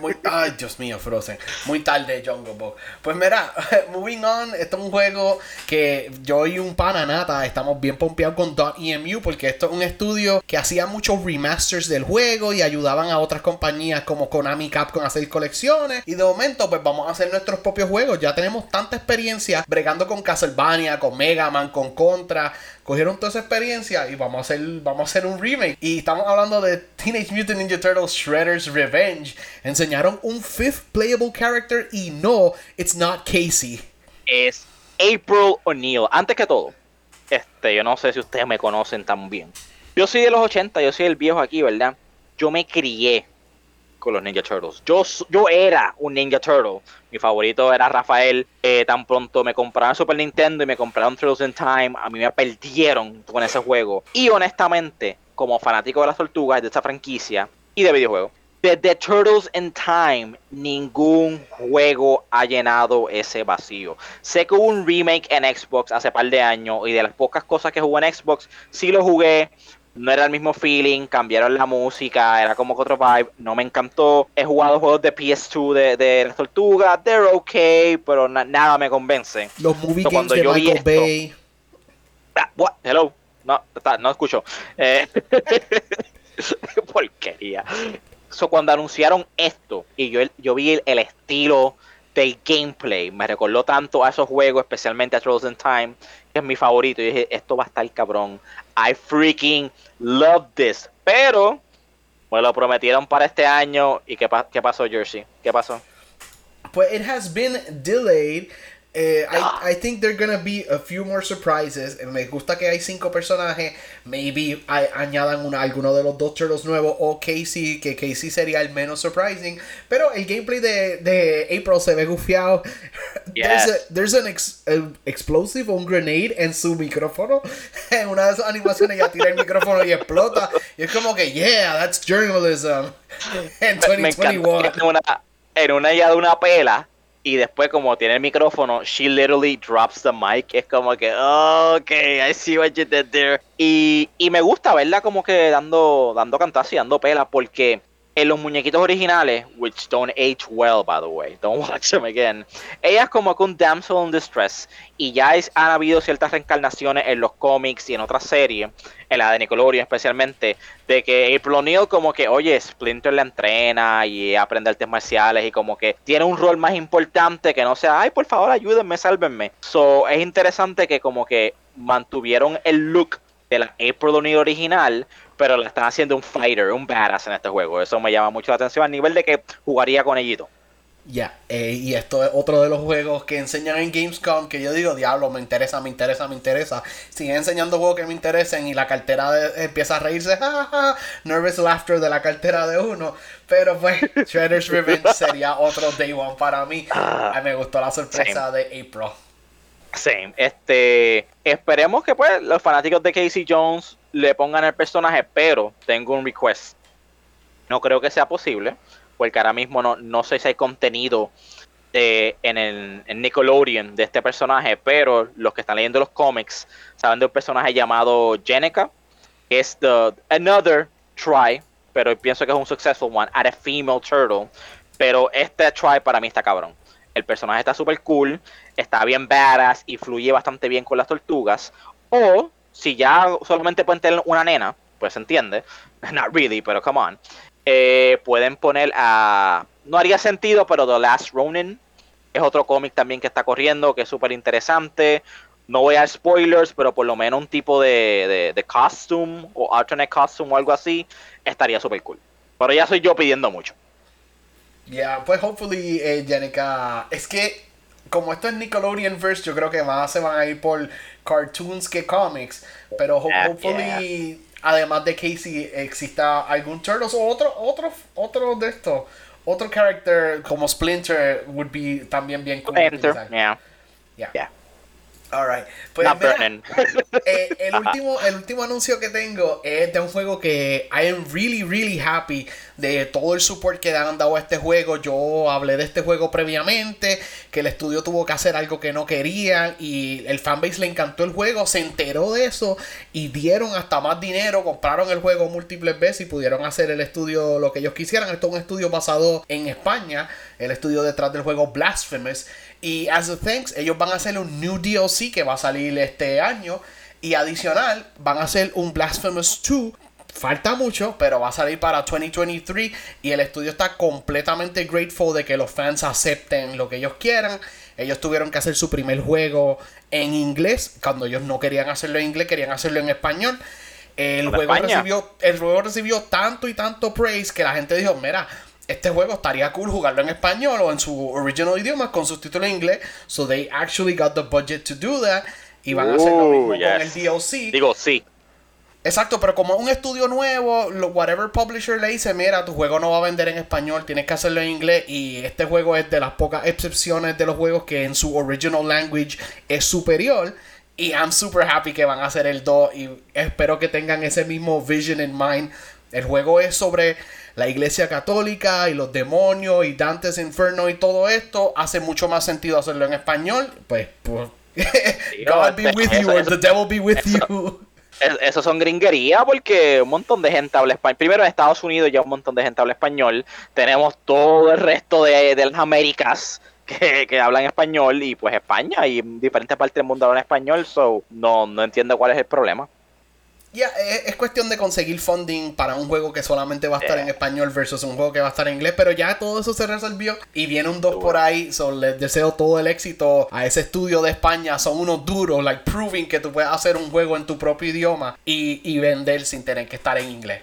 Speaker 1: Muy, ay, Dios mío, Frozen. Muy tarde, Jungle Book. Pues mira, moving on, esto es un juego que yo y un pana nata estamos bien pompeados con .emu porque esto es un estudio que hacía muchos remasters del juego y ayudaban a otras compañías como Konami Capcom a hacer colecciones. Y de momento, pues vamos a hacer nuestros propios juegos. Ya tenemos tanta experiencia bregando con Castlevania, con Mega Man, con Contra cogieron toda esa experiencia y vamos a hacer, vamos a hacer un remake. Y estamos hablando de Teenage Mutant Ninja Turtles Shredder's Revenge. Enseñaron un fifth playable character y no, it's not Casey.
Speaker 2: Es April O'Neil. Antes que todo, este, yo no sé si ustedes me conocen tan bien. Yo soy de los 80, yo soy el viejo aquí, ¿verdad? Yo me crié con los Ninja Turtles. Yo, yo era un Ninja Turtle. Mi favorito era Rafael. Eh, tan pronto me compraron Super Nintendo y me compraron Turtles in Time. A mí me perdieron con ese juego. Y honestamente, como fanático de las tortugas, de esta franquicia y de videojuegos, desde Turtles in Time, ningún juego ha llenado ese vacío. Sé que hubo un remake en Xbox hace par de años y de las pocas cosas que jugué en Xbox, sí lo jugué no era el mismo feeling, cambiaron la música, era como que otro vibe, no me encantó. He jugado juegos de PS2 de, de las tortugas, they're okay, pero nada me convence.
Speaker 1: Los movie games de Michael Bay.
Speaker 2: Ah, what? Hello, no, no escucho. Eh, porquería. So, cuando anunciaron esto y yo, yo vi el, estilo del gameplay, me recordó tanto a esos juegos, especialmente a Trolls in Time, es mi favorito. Y dije, esto va a estar cabrón. I freaking love this. Pero me lo prometieron para este año. ¿Y qué, qué pasó, Jersey? ¿Qué pasó?
Speaker 1: Pues it has been delayed. Eh, I, ah. I, think there are gonna be a few more surprises. Eh, me gusta que hay cinco personajes. Maybe añadan una, alguno de los dos Turtles nuevos o Casey, que Casey sería el menos surprising. Pero el gameplay de, de April se ve gufiado. There's, an explosive, un grenade en su micrófono. En una de esas animaciones ya tira el micrófono y explota. Y es como que, yeah, that's journalism. En 2021.
Speaker 2: en una, en una ya de una pela y después como tiene el micrófono, she literally drops the mic. Es como que, ok, I see what you did there. Y, y me gusta verla como que dando, dando cantazo y dando pela porque en los muñequitos originales, which don't age well, by the way, don't watch them again, ella es como que un damsel in distress. Y ya es, han habido ciertas reencarnaciones en los cómics y en otras series, en la de Nickelodeon especialmente, de que April O'Neil como que, oye, Splinter la entrena y aprende artes marciales y como que tiene un rol más importante que no sea, ay, por favor, ayúdenme, sálvenme. So, es interesante que como que mantuvieron el look de la April O'Neil original, pero le están haciendo un fighter, un badass en este juego. Eso me llama mucho la atención al nivel de que jugaría con ellito.
Speaker 1: Ya, eh, y esto es otro de los juegos que enseñan en Gamescom que yo digo, diablo, me interesa, me interesa, me interesa. Siguen enseñando juegos que me interesen y la cartera empieza a reírse, jajaja, nervous laughter de la cartera de uno. Pero pues, Shredder's Revenge sería otro day one para mí. Ah, me gustó la sorpresa de April.
Speaker 2: Same. Este, esperemos que pues los fanáticos de Casey Jones le pongan el personaje, pero tengo un request. No creo que sea posible porque ahora mismo no, no sé si hay contenido eh, en el Nickelodeon de este personaje, pero los que están leyendo los cómics saben de un personaje llamado Jenica, que es the another try, pero pienso que es un successful one, at a female turtle, pero este try para mí está cabrón. El personaje está súper cool, está bien badass y fluye bastante bien con las tortugas. O si ya solamente pueden tener una nena, pues se entiende. Not really, pero come on. Eh, pueden poner a. No haría sentido, pero The Last Ronin es otro cómic también que está corriendo, que es súper interesante. No voy a spoilers, pero por lo menos un tipo de, de, costume o alternate costume o algo así estaría súper cool. Pero ya soy yo pidiendo mucho.
Speaker 1: Ya, pues hopefully, eh. Es que, como esto es Nickelodeon Verse, yo creo que más se van a ir por cartoons que comics. Pero hopefully además de Casey, exista algún Turtles o otro, otro, otro de estos. Otro character como Splinter would be también bien
Speaker 2: cool. Splinter, yeah.
Speaker 1: Yeah. Alright. Pues eh, el, último, el último anuncio que tengo es de un juego que I am really, really happy de todo el support que le han dado a este juego. Yo hablé de este juego previamente, que el estudio tuvo que hacer algo que no querían y el fanbase le encantó el juego, se enteró de eso y dieron hasta más dinero, compraron el juego múltiples veces y pudieron hacer el estudio lo que ellos quisieran. Esto es un estudio basado en España, el estudio detrás del juego Blasphemous. Y as a thanks, ellos van a hacer un new DLC que va a salir este año. Y adicional, van a hacer un Blasphemous 2. Falta mucho, pero va a salir para 2023. Y el estudio está completamente grateful de que los fans acepten lo que ellos quieran. Ellos tuvieron que hacer su primer juego en inglés. Cuando ellos no querían hacerlo en inglés, querían hacerlo en español. El juego, recibió, el juego recibió tanto y tanto praise que la gente dijo, mira, este juego estaría cool jugarlo en español o en su original idioma con subtítulos en inglés. So they actually got the budget to do that. Y van a hacer lo mismo con el DLC.
Speaker 2: Digo, sí.
Speaker 1: Exacto, pero como un estudio nuevo, whatever publisher le dice, mira, tu juego no va a vender en español, tienes que hacerlo en inglés. Y este juego es de las pocas excepciones de los juegos que en su original language es superior. Y I'm super happy que van a hacer el 2 y espero que tengan ese mismo vision in mind. El juego es sobre la iglesia católica y los demonios y Dante's Inferno y todo esto, hace mucho más sentido hacerlo en español. Pues, pues God be with you or the devil be with you.
Speaker 2: Eso son gringerías porque un montón de gente habla español. Primero en Estados Unidos ya un montón de gente habla español. Tenemos todo el resto de, las Américas que, que, hablan español y pues España y diferentes partes del mundo hablan español. So no, no entiendo cuál es el problema.
Speaker 1: Ya, es, cuestión de conseguir funding para un juego que solamente va a estar en español versus un juego que va a estar en inglés, pero ya todo eso se resolvió y viene un 2 por ahí, so les deseo todo el éxito a ese estudio de España, son unos duros, like proving que tú puedes hacer un juego en tu propio idioma y, y vender sin tener que estar en inglés.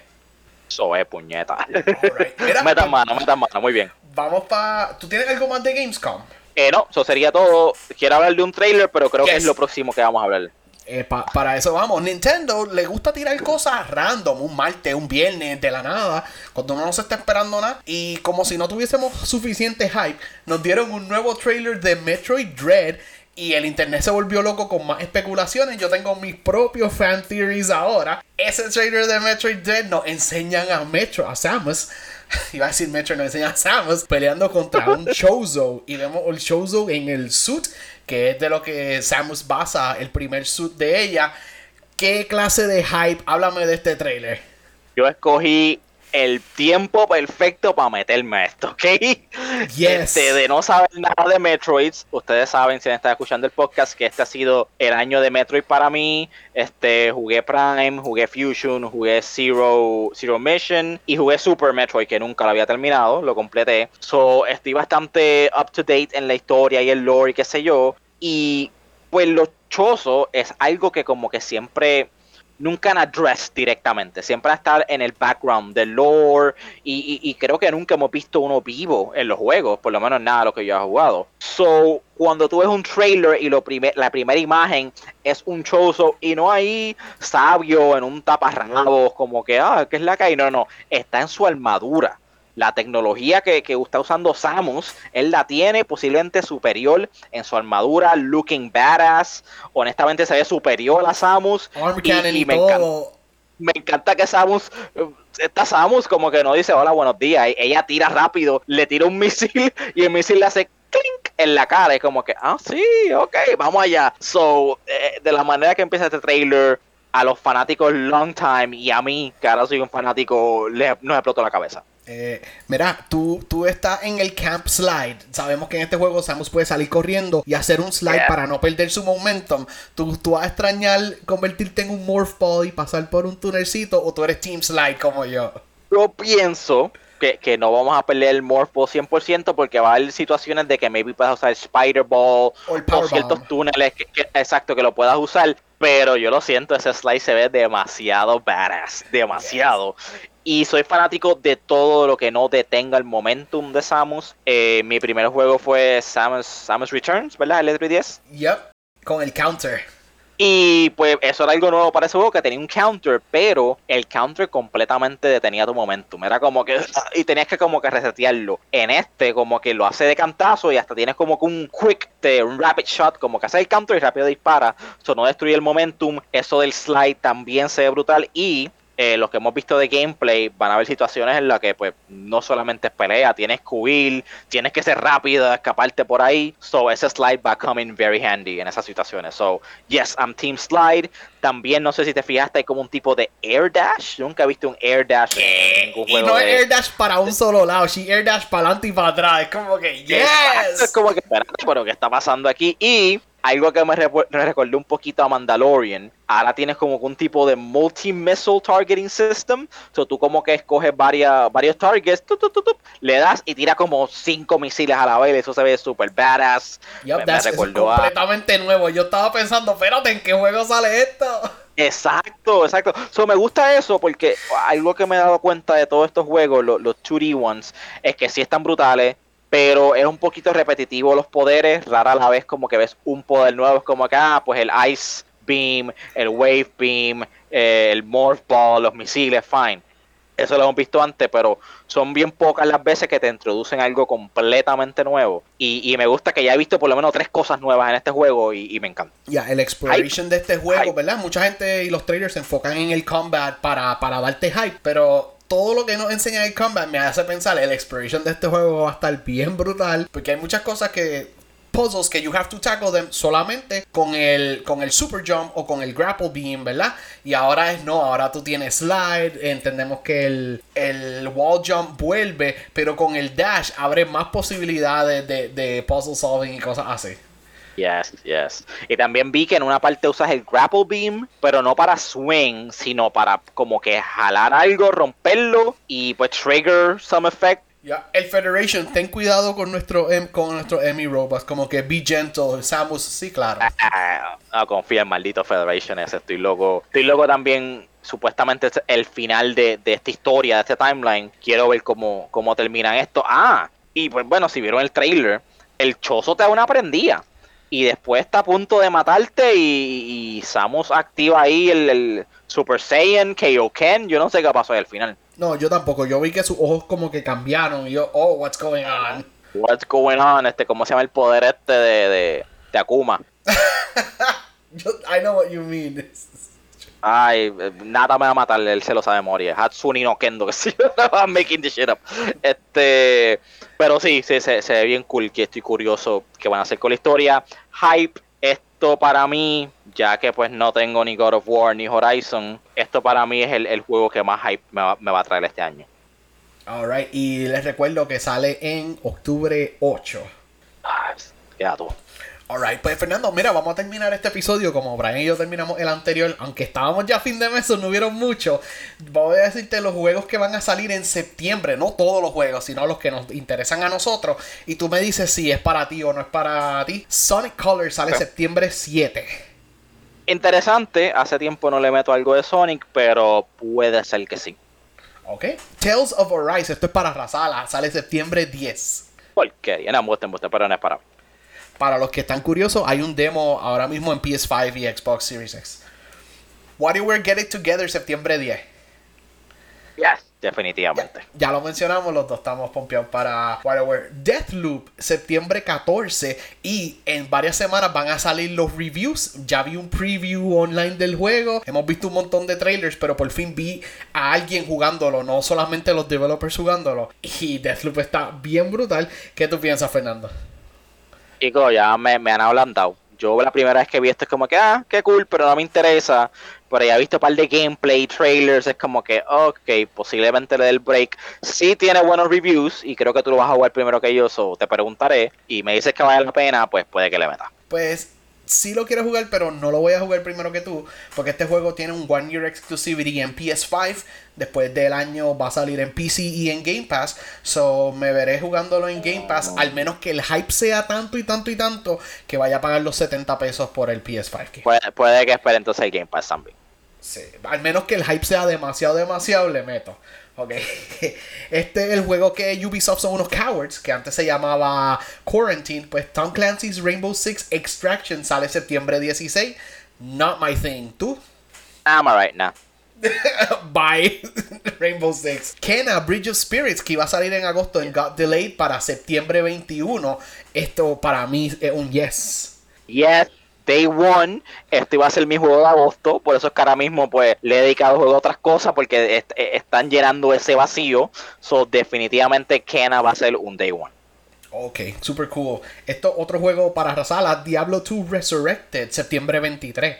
Speaker 2: Eso es puñeta. meta mano, meta mano, muy bien.
Speaker 1: Vamos para... ¿Tú tienes algo más de Gamescom?
Speaker 2: Eh, no, eso sería todo. Quiero hablar de un trailer, pero creo que es lo próximo que vamos a hablar.
Speaker 1: Eh, para eso vamos. Nintendo le gusta tirar cosas random, un martes, un viernes, de la nada, cuando uno no se está esperando nada. Y como si no tuviésemos suficiente hype, nos dieron un nuevo trailer de Metroid Dread. Y el internet se volvió loco con más especulaciones. Yo tengo mis propios fan theories ahora. Ese trailer de Metroid Dread nos enseñan a Metro, a Samus. Iba a decir Metro, nos enseñan a Samus peleando contra un Chozo. Y vemos el Chozo en el suit que es de lo que Samus basa el primer suit de ella. ¿Qué clase de hype? Háblame de este trailer.
Speaker 2: Yo escogí el tiempo perfecto para meterme a esto, ¿ok? Yes. Este, de no saber nada de Metroids, ustedes saben si están escuchando el podcast que este ha sido el año de Metroid para mí. Este, jugué Prime, jugué Fusion, jugué Zero, Zero Mission y jugué Super Metroid que nunca lo había terminado, lo completé. So, estoy bastante up to date en la historia y el lore y qué sé yo. Y pues lo choso es algo que como que siempre nunca han addressed directamente, siempre a estar en el background del lore y, creo que nunca hemos visto uno vivo en los juegos, por lo menos nada de lo que yo he jugado. So, cuando tú ves un trailer y lo primer, la primera imagen es un choso y no hay sabio en un taparrabos como que, ah, ¿qué es la que hay? No, no, está en su armadura la tecnología que, que, está usando Samus, él la tiene posiblemente superior en su armadura, looking badass. Honestamente se ve superior a Samus. y, me, encanta, me, encanta, que Samus, esta Samus como que no dice hola, buenos días. Ella tira rápido, le tira un misil y el misil le hace clink en la cara. Y como que, ah, sí, ok, vamos allá. So, eh, de la manera que empieza este trailer, a los fanáticos long time y a mí, que ahora soy un fanático, le, nos explotó la cabeza.
Speaker 1: Eh, mira, tú, tú estás en el camp slide. Sabemos que en este juego Samus puede salir corriendo y hacer un slide para no perder su momentum. ¿Tú, ¿Tú vas a extrañar convertirte en un Morph Ball y pasar por un tunelcito o tú eres Team Slide como yo?
Speaker 2: Yo pienso que, que, no vamos a perder el Morph Ball 100% porque va a haber situaciones de que maybe puedas usar Spider Ball o, ciertos túneles exacto que lo puedas usar pero yo lo siento, ese slide se ve demasiado badass, demasiado. Y soy fanático de todo lo que no detenga el momentum de Samus. Eh, mi primer juego fue Samus, Samus Returns, ¿verdad? El E310.
Speaker 1: Yep, con el counter.
Speaker 2: Y pues eso era algo nuevo para ese juego que tenía un counter, pero el counter completamente detenía tu momentum. Era como que. Y tenías que como que resetearlo. En este, como que lo hace de cantazo y hasta tienes como que un quick, de, un rapid shot, como que hace el counter y rápido dispara. Eso no destruye el momentum. Eso del slide también se ve brutal. Y eh, los que hemos visto de gameplay van a haber situaciones en las que pues no solamente es pelea, tienes que huir, tienes que ser rápido, escaparte por ahí. So ese slide va a come in very handy en esas situaciones. So yes, I'm team slide. También no sé si te fijaste, hay como un tipo de air dash. nunca he visto un air dash en
Speaker 1: ningún juego. Y no es air dash para un solo lado, sí air dash para adelante y para atrás. Es como que yes.
Speaker 2: Es como que espérate, pero ¿qué está pasando aquí? Y algo que me, recordó un poquito a Mandalorian. Ahora tienes como un tipo de multi-missile targeting system. So tú como que escoges varias, varios targets, le das y tira como cinco misiles a la vez. Eso se ve súper badass.
Speaker 1: me, recordó completamente nuevo. Yo estaba pensando, espérate, ¿en qué juego sale esto?
Speaker 2: Exacto, exacto. So, me gusta eso porque algo que me he dado cuenta de todos estos juegos, los, los 2D ones, es que sí están brutales, pero es un poquito repetitivo los poderes, rara la vez como que ves un poder nuevo, es como que, ah, pues el Ice Beam, el Wave Beam, eh, el Morph Ball, los misiles, fine. Eso lo hemos visto antes, pero son bien pocas las veces que te introducen algo completamente nuevo. Y, me gusta que ya he visto por lo menos tres cosas nuevas en este juego y, me encanta.
Speaker 1: Ya, el exploration de este juego, ¿verdad? Mucha gente y los traders se enfocan en el combat para, para darte hype, pero todo lo que nos enseña el combat me hace pensar el exploration de este juego va a estar bien brutal. Porque hay muchas cosas que puzzles que you have to tackle them solamente con el, con el super jump o con el grapple beam, ¿verdad? Y ahora es no, ahora tú tienes slide, entendemos que el, el wall jump vuelve, pero con el dash abre más posibilidades de, de puzzle solving y cosas así.
Speaker 2: Yes, yes. Y también vi que en una parte usas el grapple beam, pero no para swing, sino para como que jalar algo, romperlo y pues trigger some effect.
Speaker 1: Ya, el Federation, ten cuidado con nuestro em, con nuestro Emmy robots, como que be gentle, Samus, sí, claro.
Speaker 2: Ah, no confía en maldito Federation ese, estoy loco. Estoy loco también, supuestamente es el final de, de esta historia, de este timeline. Quiero ver cómo, cómo terminan esto. Ah, y pues bueno, si vieron el trailer, el chozo te da una prendida y después está a punto de matarte y, y Samus activa ahí el, Super Saiyan, Kaioken, yo no sé qué pasó ahí al final.
Speaker 1: No, yo tampoco, yo vi que sus ojos como que cambiaron y yo, oh, what's going on?
Speaker 2: What's going on, este, ¿cómo se llama el poder este de, de, de Akuma?
Speaker 1: I know what you mean.
Speaker 2: Ay, nada me va a matar, él se lo sabe morir. Hatsuni no Kendo, que si I'm making the shit up. Este, pero sí, se, se, ve bien cool, que estoy curioso qué van a hacer con la historia. Hype, esto para mí, ya que pues no tengo ni God of War ni Horizon, esto para mí es el, juego que más hype me va, me va a traer este año.
Speaker 1: Alright, y les recuerdo que sale en octubre 8.
Speaker 2: Ah, queda todo.
Speaker 1: Alright, pues Fernando, mira, vamos a terminar este episodio como Brian y yo terminamos el anterior, aunque estábamos ya a fin de mes, no hubieron mucho. Voy a decirte los juegos que van a salir en septiembre, no todos los juegos, sino los que nos interesan a nosotros. Y tú me dices si es para ti o no es para ti. Sonic Color sale septiembre 7.
Speaker 2: Interesante, hace tiempo no le meto algo de Sonic, pero puede ser que sí.
Speaker 1: Ok. Tales of Arise, esto es para Razala, sale septiembre 10.
Speaker 2: Porquería, no, muestra, muestra, pero no es para mí
Speaker 1: para los que están curiosos, hay un demo ahora mismo en PS5 y Xbox Series X. WarioWare Get It Together septiembre 10.
Speaker 2: Yes, definitivamente.
Speaker 1: Ya, lo mencionamos, los dos estamos pompeados para WarioWare Deathloop septiembre 14 y en varias semanas van a salir los reviews. Ya vi un preview online del juego, hemos visto un montón de trailers, pero por fin vi a alguien jugándolo, no solamente los developers jugándolo. Y Deathloop está bien brutal. ¿Qué tú piensas, Fernando?
Speaker 2: Chicos, ya me, me han ablandado. Yo la primera vez que vi esto es como que, ah, qué cool, pero no me interesa. Pero ya he visto un par de gameplay, trailers, es como que, ok, posiblemente le dé el break. Si tiene buenos reviews y creo que tú lo vas a jugar primero que yo, o te preguntaré. Y me dices que vale la pena, pues puede que le meta.
Speaker 1: Pues sí lo quiero jugar, pero no lo voy a jugar primero que tú, porque este juego tiene un One Year Exclusivity en PS5. Después del año va a salir en PC y en Game Pass. So me veré jugándolo en Game Pass, al menos que el hype sea tanto y tanto y tanto que vaya a pagar los 70 pesos por el PS5.
Speaker 2: Puede, puede que espere entonces el Game Pass también.
Speaker 1: Sí, al menos que el hype sea demasiado, demasiado, le meto. Ok. Este es el juego que Ubisoft son unos cowards, que antes se llamaba Quarantine. Pues Tom Clancy's Rainbow Six Extraction sale septiembre 16. Not my thing. ¿Tú?
Speaker 2: I'm alright now.
Speaker 1: Bye. Rainbow Six. Kena Bridge of Spirits, que iba a salir en agosto and got delayed para septiembre 21. Esto para mí es un yes.
Speaker 2: Yes. Day One, este iba a ser mi juego de agosto, por eso es que ahora mismo pues le he dedicado juego a otras cosas porque eh, están llenando ese vacío. So definitivamente Kena va a ser un Day One.
Speaker 1: Ok, super cool. Esto otro juego para Razala, Diablo 2 Resurrected, septiembre 23.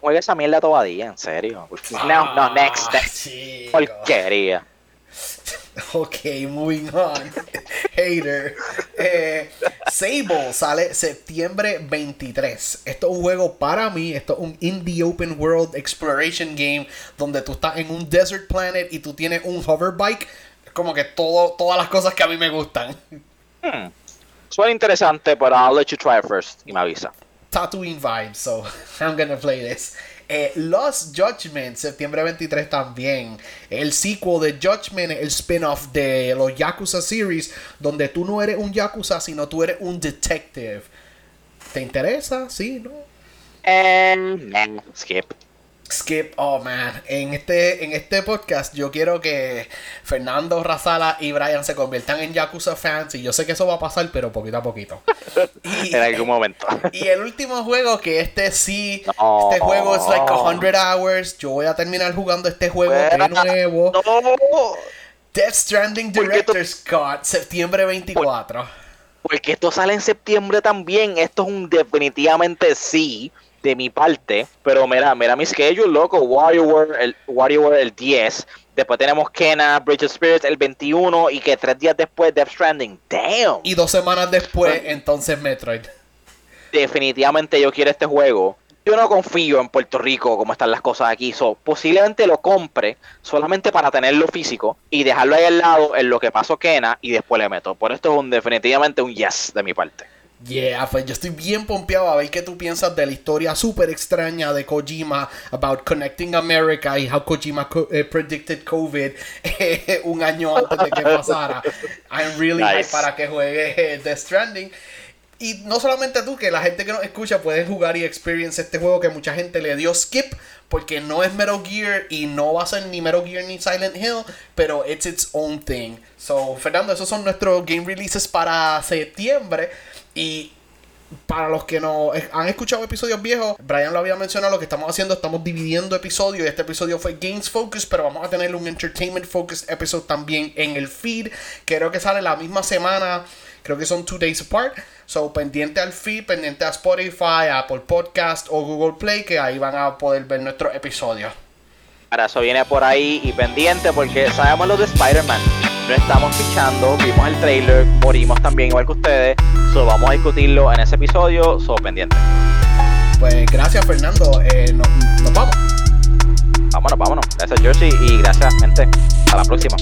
Speaker 2: Juega esa mierda todavía, en serio. no, no, next. next. Porquería.
Speaker 1: Ok, moving on. Hater. Eh, Sable sale septiembre 23. Esto es un juego para mí. Esto es un indie open world exploration game donde tú estás en un desert planet y tú tienes un hoverbike. Como que todo, todas las cosas que a mí me gustan.
Speaker 2: Hmm. Suena interesante, pero I'll let you try it first y me avisa.
Speaker 1: Tatooine vibes, so I'm gonna play this. Eh, Lost Judgment, septiembre 23 también. El sequel de Judgment, el spin-off de los Yakuza series, donde tú no eres un Yakuza, sino tú eres un detective. ¿Te interesa? Sí, ¿no?
Speaker 2: Eh, skip.
Speaker 1: Skip, oh man, en este, en este podcast yo quiero que Fernando, Razala y Brian se conviertan en Yakuza fans y yo sé que eso va a pasar, pero poquito a poquito.
Speaker 2: en algún momento.
Speaker 1: y el último juego, que este sí, este juego es like 100 hours, yo voy a terminar jugando este juego de nuevo. Death Stranding Director Scott, septiembre 24.
Speaker 2: Porque esto sale en septiembre también, esto es un definitivamente sí de mi parte, pero mira, mira mi schedule, loco, WarioWare el, WarioWare el 10, después tenemos Kena, Bridge of Spirits el 21 y que tres días después Death Stranding, damn.
Speaker 1: Y dos semanas después, entonces Metroid.
Speaker 2: definitivamente yo quiero este juego. Yo no confío en Puerto Rico como están las cosas aquí. So, posiblemente lo compre solamente para tenerlo físico y dejarlo ahí al lado en lo que pasó Kena y después le meto. Por esto es un definitivamente un yes de mi parte.
Speaker 1: Yeah, pues yo estoy bien pompeado a ver qué tú piensas de la historia súper extraña de Kojima about connecting America y how Kojima eh, predicted COVID eh, un año antes de que pasara. I'm really nice. para que juegue The Stranding. Y no solamente tú, que la gente que nos escucha puede jugar y experience este juego que mucha gente le dio skip porque no es Metal Gear y no va a ser ni Metal Gear ni Silent Hill, pero it's its own thing. So, Fernando, esos son nuestros game releases para septiembre. Y para los que no han escuchado episodios viejos, Brian lo había mencionado, lo que estamos haciendo, estamos dividiendo episodios. Este episodio fue Games Focus, pero vamos a tener un Entertainment Focus episode también en el feed. Creo que sale la misma semana, creo que son two days apart. So, pendiente al feed, pendiente a Spotify, Apple Podcast o Google Play, que ahí van a poder ver nuestros episodios.
Speaker 2: Ahora eso viene por ahí y pendiente porque sabemos lo de Spider-Man. No estamos fichando, vimos el trailer, morimos también igual que ustedes. So vamos a discutirlo en ese episodio, so pendiente.
Speaker 1: Pues gracias Fernando, eh, nos, nos vamos.
Speaker 2: Vámonos, vámonos. Gracias Jersey y gracias gente. Hasta la próxima.